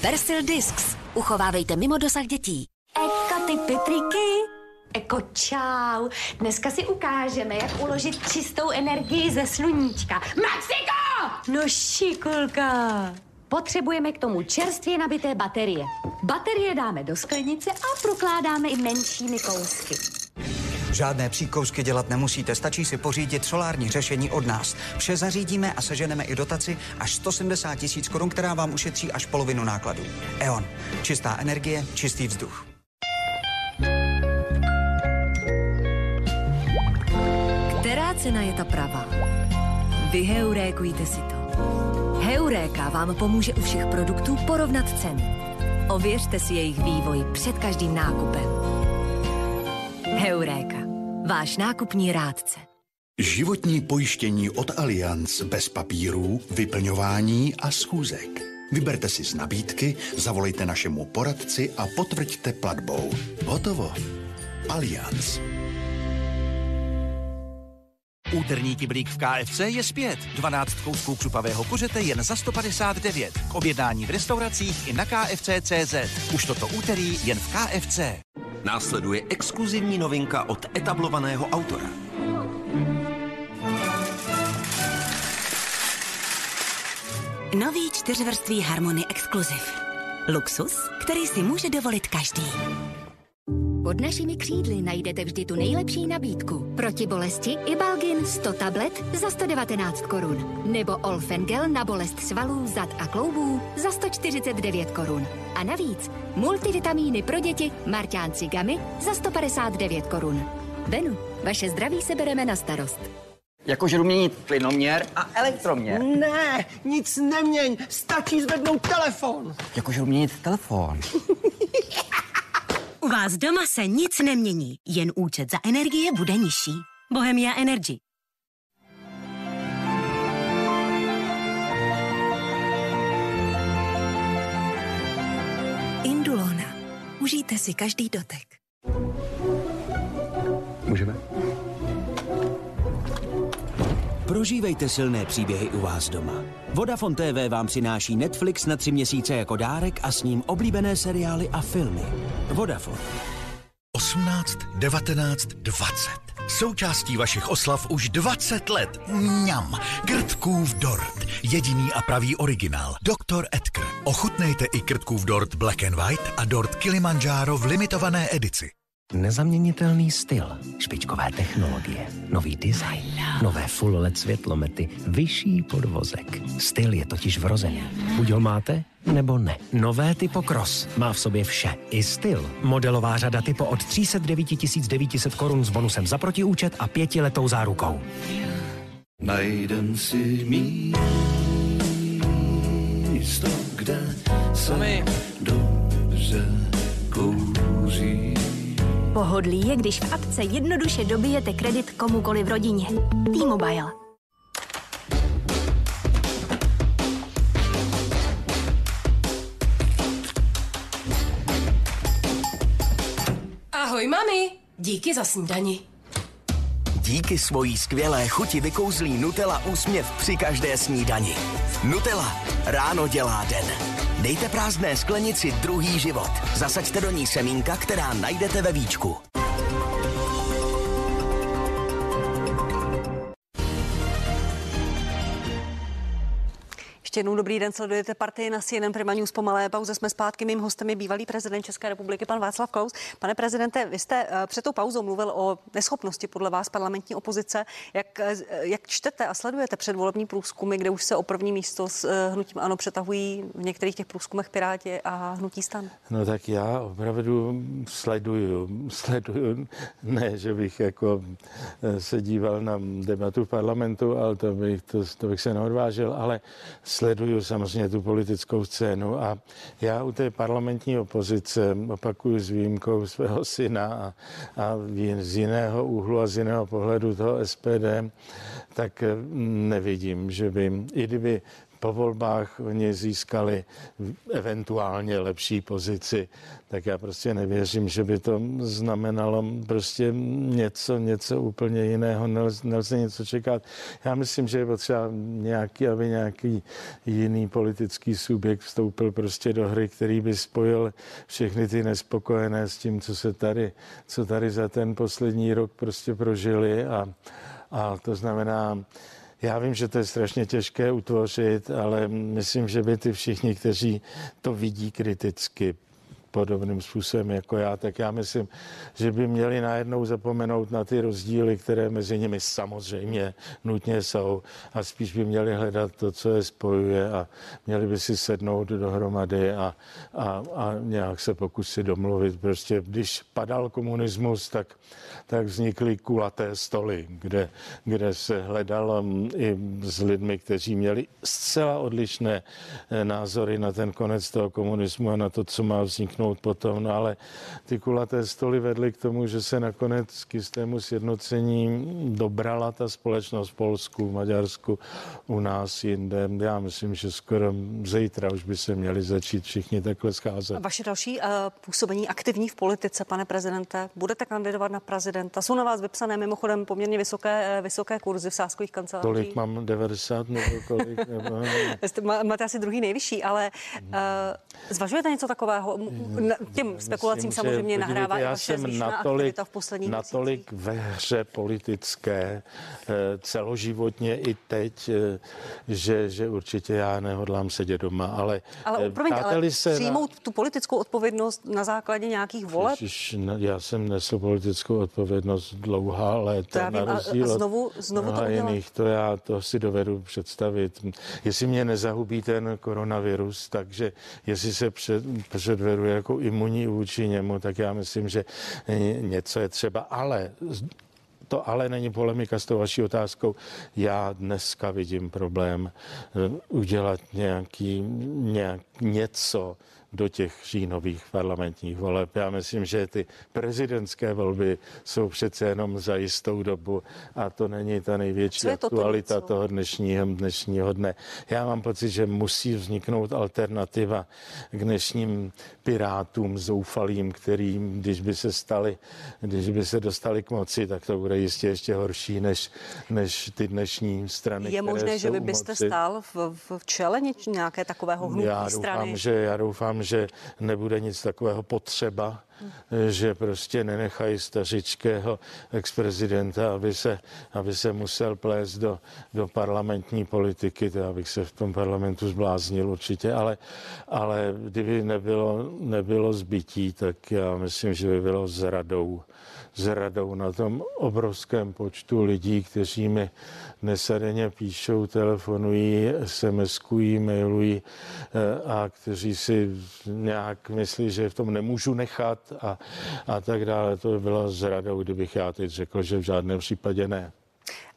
Persil Discs. Uchovávejte mimo dosah dětí. Eko ty pitriky. Eko čau. Dneska si ukážeme, jak uložit čistou energii ze sluníčka. Maxiko! No šikulka. Potřebujeme k tomu čerstvě nabité baterie. Baterie dáme do sklenice a prokládáme i menšími kousky. Žádné příkousky dělat nemusíte, stačí si pořídit solární řešení od nás. Vše zařídíme a seženeme i dotaci až 170 tisíc korun, která vám ušetří až polovinu nákladů. E.ON. Čistá energie, čistý vzduch. Která cena je ta pravá? Vyheurékujte si to. Heuréka vám pomůže u všech produktů porovnat ceny. Ověřte si jejich vývoj před každým nákupem. Heuréka. Váš nákupní rádce. Životní pojištění od Allianz bez papírů, vyplňování a schůzek. Vyberte si z nabídky, zavolejte našemu poradci a potvrďte platbou. Hotovo. Allianz. Úterní kyblík v KFC je zpět. 12 kousků křupavého kuřete jen za 159. K objednání v restauracích i na kfc.cz. Už toto úterý jen v KFC. Následuje exkluzivní novinka od etablovaného autora. Nový čtyřvrství Harmony Exclusive. Luxus, který si může dovolit každý. Pod našimi křídly najdete vždy tu nejlepší nabídku. Proti bolesti Ibalgin 100 tablet za 119 korun. Nebo Olfengel na bolest svalů, zad a kloubů za 149 korun. A navíc multivitamíny pro děti Marťánci Gamy za 159 korun. Benu, vaše zdraví se bereme na starost. Jako žeru měnit plynoměr a elektroměr. Ne, nic neměň, stačí zvednout telefon. Jako žeru měnit telefon. U vás doma se nic nemění, jen účet za energie bude nižší. Bohemia Energy. Indulona. Užijte si každý dotek. Můžeme? Prožívejte silné příběhy u vás doma. Vodafone TV vám přináší Netflix na tři měsíce jako dárek a s ním oblíbené seriály a filmy. Vodafone. 18, 19, 20. Součástí vašich oslav už 20 let. Mňam. Krtkův dort. Jediný a pravý originál. Dr. Edgar. Ochutnejte i krtkův dort Black and White a dort Kilimanjaro v limitované edici. Nezaměnitelný styl, špičkové technologie, nový design, nové full LED světlomety, vyšší podvozek. Styl je totiž vrozený. Buď ho máte, nebo ne. Nové Typo Cross má v sobě vše. I styl. Modelová řada Typo od 309 900 korun s bonusem za protiúčet a pětiletou zárukou. Najdem si místo, kde se Pohodlí je, když v apce jednoduše dobijete kredit komukoli v rodině. T-Mobile. Ahoj, mami. Díky za snídani. Díky svojí skvělé chuti vykouzlí Nutella úsměv při každé snídani. Nutella. Ráno dělá den. Dejte prázdné sklenici druhý život. Zasaďte do ní semínka, která najdete ve víčku. Ještě jednou dobrý den, sledujete partii na CNN Prima News. Po malé pauze jsme zpátky. Mým hostem je bývalý prezident České republiky, pan Václav Klaus. Pane prezidente, vy jste eh, před tou pauzou mluvil o neschopnosti podle vás parlamentní opozice. Jak, eh, jak čtete a sledujete předvolební průzkumy, kde už se o první místo s eh, hnutím ANO přetahují v některých těch průzkumech Piráti a hnutí stan? No tak já opravdu sleduju, sleduju, ne, že bych jako se díval na debatu v parlamentu, ale to bych, to, to bych se neodvážil, ale sleduju samozřejmě tu politickou scénu a já u té parlamentní opozice opakuju s výjimkou svého syna a, a z jiného úhlu a z jiného pohledu toho SPD, tak nevidím, že by, i kdyby po volbách oni získali eventuálně lepší pozici, tak já prostě nevěřím, že by to znamenalo prostě něco, něco úplně jiného, nelze, nelze něco čekat. Já myslím, že je potřeba nějaký, aby nějaký jiný politický subjekt vstoupil prostě do hry, který by spojil všechny ty nespokojené s tím, co se tady, co tady za ten poslední rok prostě prožili. A, a to znamená, já vím, že to je strašně těžké utvořit, ale myslím, že by ty všichni, kteří to vidí kriticky, podobným způsobem jako já, tak já myslím, že by měli najednou zapomenout na ty rozdíly, které mezi nimi samozřejmě nutně jsou a spíš by měli hledat to, co je spojuje a měli by si sednout dohromady a, a, a nějak se pokusit domluvit. Prostě když padal komunismus, tak, tak vznikly kulaté stoly, kde, kde se hledalo i s lidmi, kteří měli zcela odlišné eh, názory na ten konec toho komunismu a na to, co má vzniknout vzniknout potom, no ale ty kulaté stoly vedly k tomu, že se nakonec k jistému sjednocení dobrala ta společnost v Polsku, v Maďarsku, u nás jinde. Já myslím, že skoro zítra už by se měli začít všichni takhle scházet. A vaše další uh, působení aktivní v politice, pane prezidente, budete kandidovat na prezidenta? Jsou na vás vypsané mimochodem poměrně vysoké, uh, vysoké kurzy v sáskových kancelářích? Tolik mám 90 nebo kolik? Nebo... Máte asi druhý nejvyšší, ale uh, zvažujete něco takového? Těm spekulacím Myslím, samozřejmě že, nahrává já jsem natolik, v posledních natolik ve hře politické, eh, celoživotně i teď, eh, že, že určitě já nehodlám sedět doma, ale, ale, eh, promiň, ale se přijmout na... tu politickou odpovědnost na základě nějakých voleb? Ježiš, já jsem nesl politickou odpovědnost dlouhá léta, já vím, na rozdíl a, a znovu, znovu to jiných, to já to si dovedu představit. Jestli mě nezahubí ten koronavirus, takže jestli se před, předvedu jako imunní vůči němu, tak já myslím, že něco je třeba. Ale to ale není polemika s tou vaší otázkou. Já dneska vidím problém eh, udělat nějaký, nějak, něco, do těch říjnových parlamentních voleb. Já myslím, že ty prezidentské volby jsou přece jenom za jistou dobu a to není ta největší to aktualita to toho dnešního, dnešního dne. Já mám pocit, že musí vzniknout alternativa k dnešním pirátům zoufalým, kterým, když by se stali, když by se dostali k moci, tak to bude jistě ještě horší než, než ty dnešní strany. Je možné, že vy byste moci. stál v, v čele nějaké takového hnutí já doufám, strany? Že, já doufám, že nebude nic takového potřeba, že prostě nenechají stařičkého ex-prezidenta, aby se, aby se musel plést do, do parlamentní politiky, to abych se v tom parlamentu zbláznil určitě, ale, ale kdyby nebylo, nebylo zbytí, tak já myslím, že by bylo zradou zradou na tom obrovském počtu lidí, kteří mi denně píšou, telefonují, SMS-kují, mailují eh, a kteří si nějak myslí, že v tom nemůžu nechat a, a tak dále. To by bylo zradou, kdybych já teď řekl, že v žádném případě ne.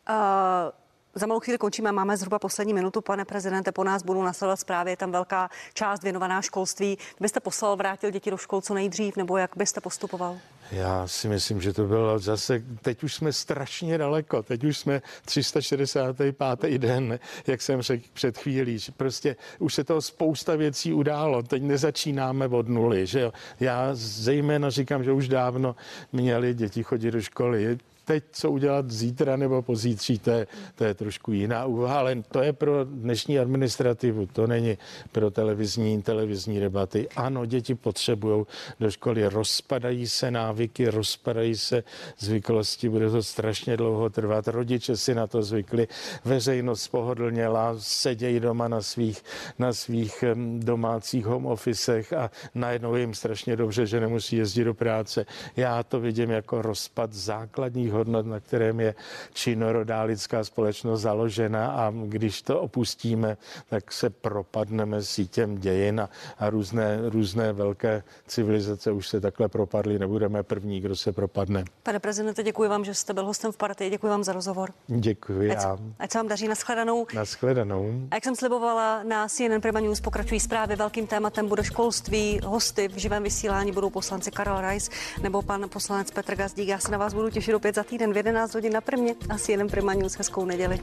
Uh... Za malou chvíli končíme, máme zhruba poslední minutu, pane prezidente, po nás budou nasledovat zprávy, je tam velká část věnovaná školství. Byste poslal, vrátil děti do škol co nejdřív, nebo jak byste postupoval? Já si myslím, že to bylo zase, teď už jsme strašně daleko, teď už jsme 365. den, jak jsem řekl před chvílí, že prostě už se toho spousta věcí událo, teď nezačínáme od nuly, že jo. Já zejména říkám, že už dávno měli děti chodit do školy, teď, co udělat zítra nebo pozítří, to je, to je trošku jiná úvaha, ale to je pro dnešní administrativu, to není pro televizní, televizní debaty. Ano, děti potřebují do školy, rozpadají se návyky, rozpadají se zvyklosti, bude to strašně dlouho trvat, rodiče si na to zvykli, veřejnost pohodlněla, sedějí doma na svých, na svých domácích home officech a najednou jim strašně dobře, že nemusí jezdit do práce. Já to vidím jako rozpad základních hodnot, na kterém je činorodá lidská společnost založena a když to opustíme, tak se propadneme sítěm dějin a, a různé, různé velké civilizace už se takhle propadly. Nebudeme první, kdo se propadne. Pane prezidente, děkuji vám, že jste byl hostem v partii. Děkuji vám za rozhovor. Děkuji. Ať, ať se vám daří nashledanou. Nashledanou. A jak jsem slibovala, na CNN Prima News pokračují zprávy. Velkým tématem bude školství. Hosty v živém vysílání budou poslanci Karel Reis nebo pan poslanec Petr Gazdík. Já se na vás budu těšit opět za týden v 11 hodin na Prmě a si jenom Prima News. Hezkou neděli.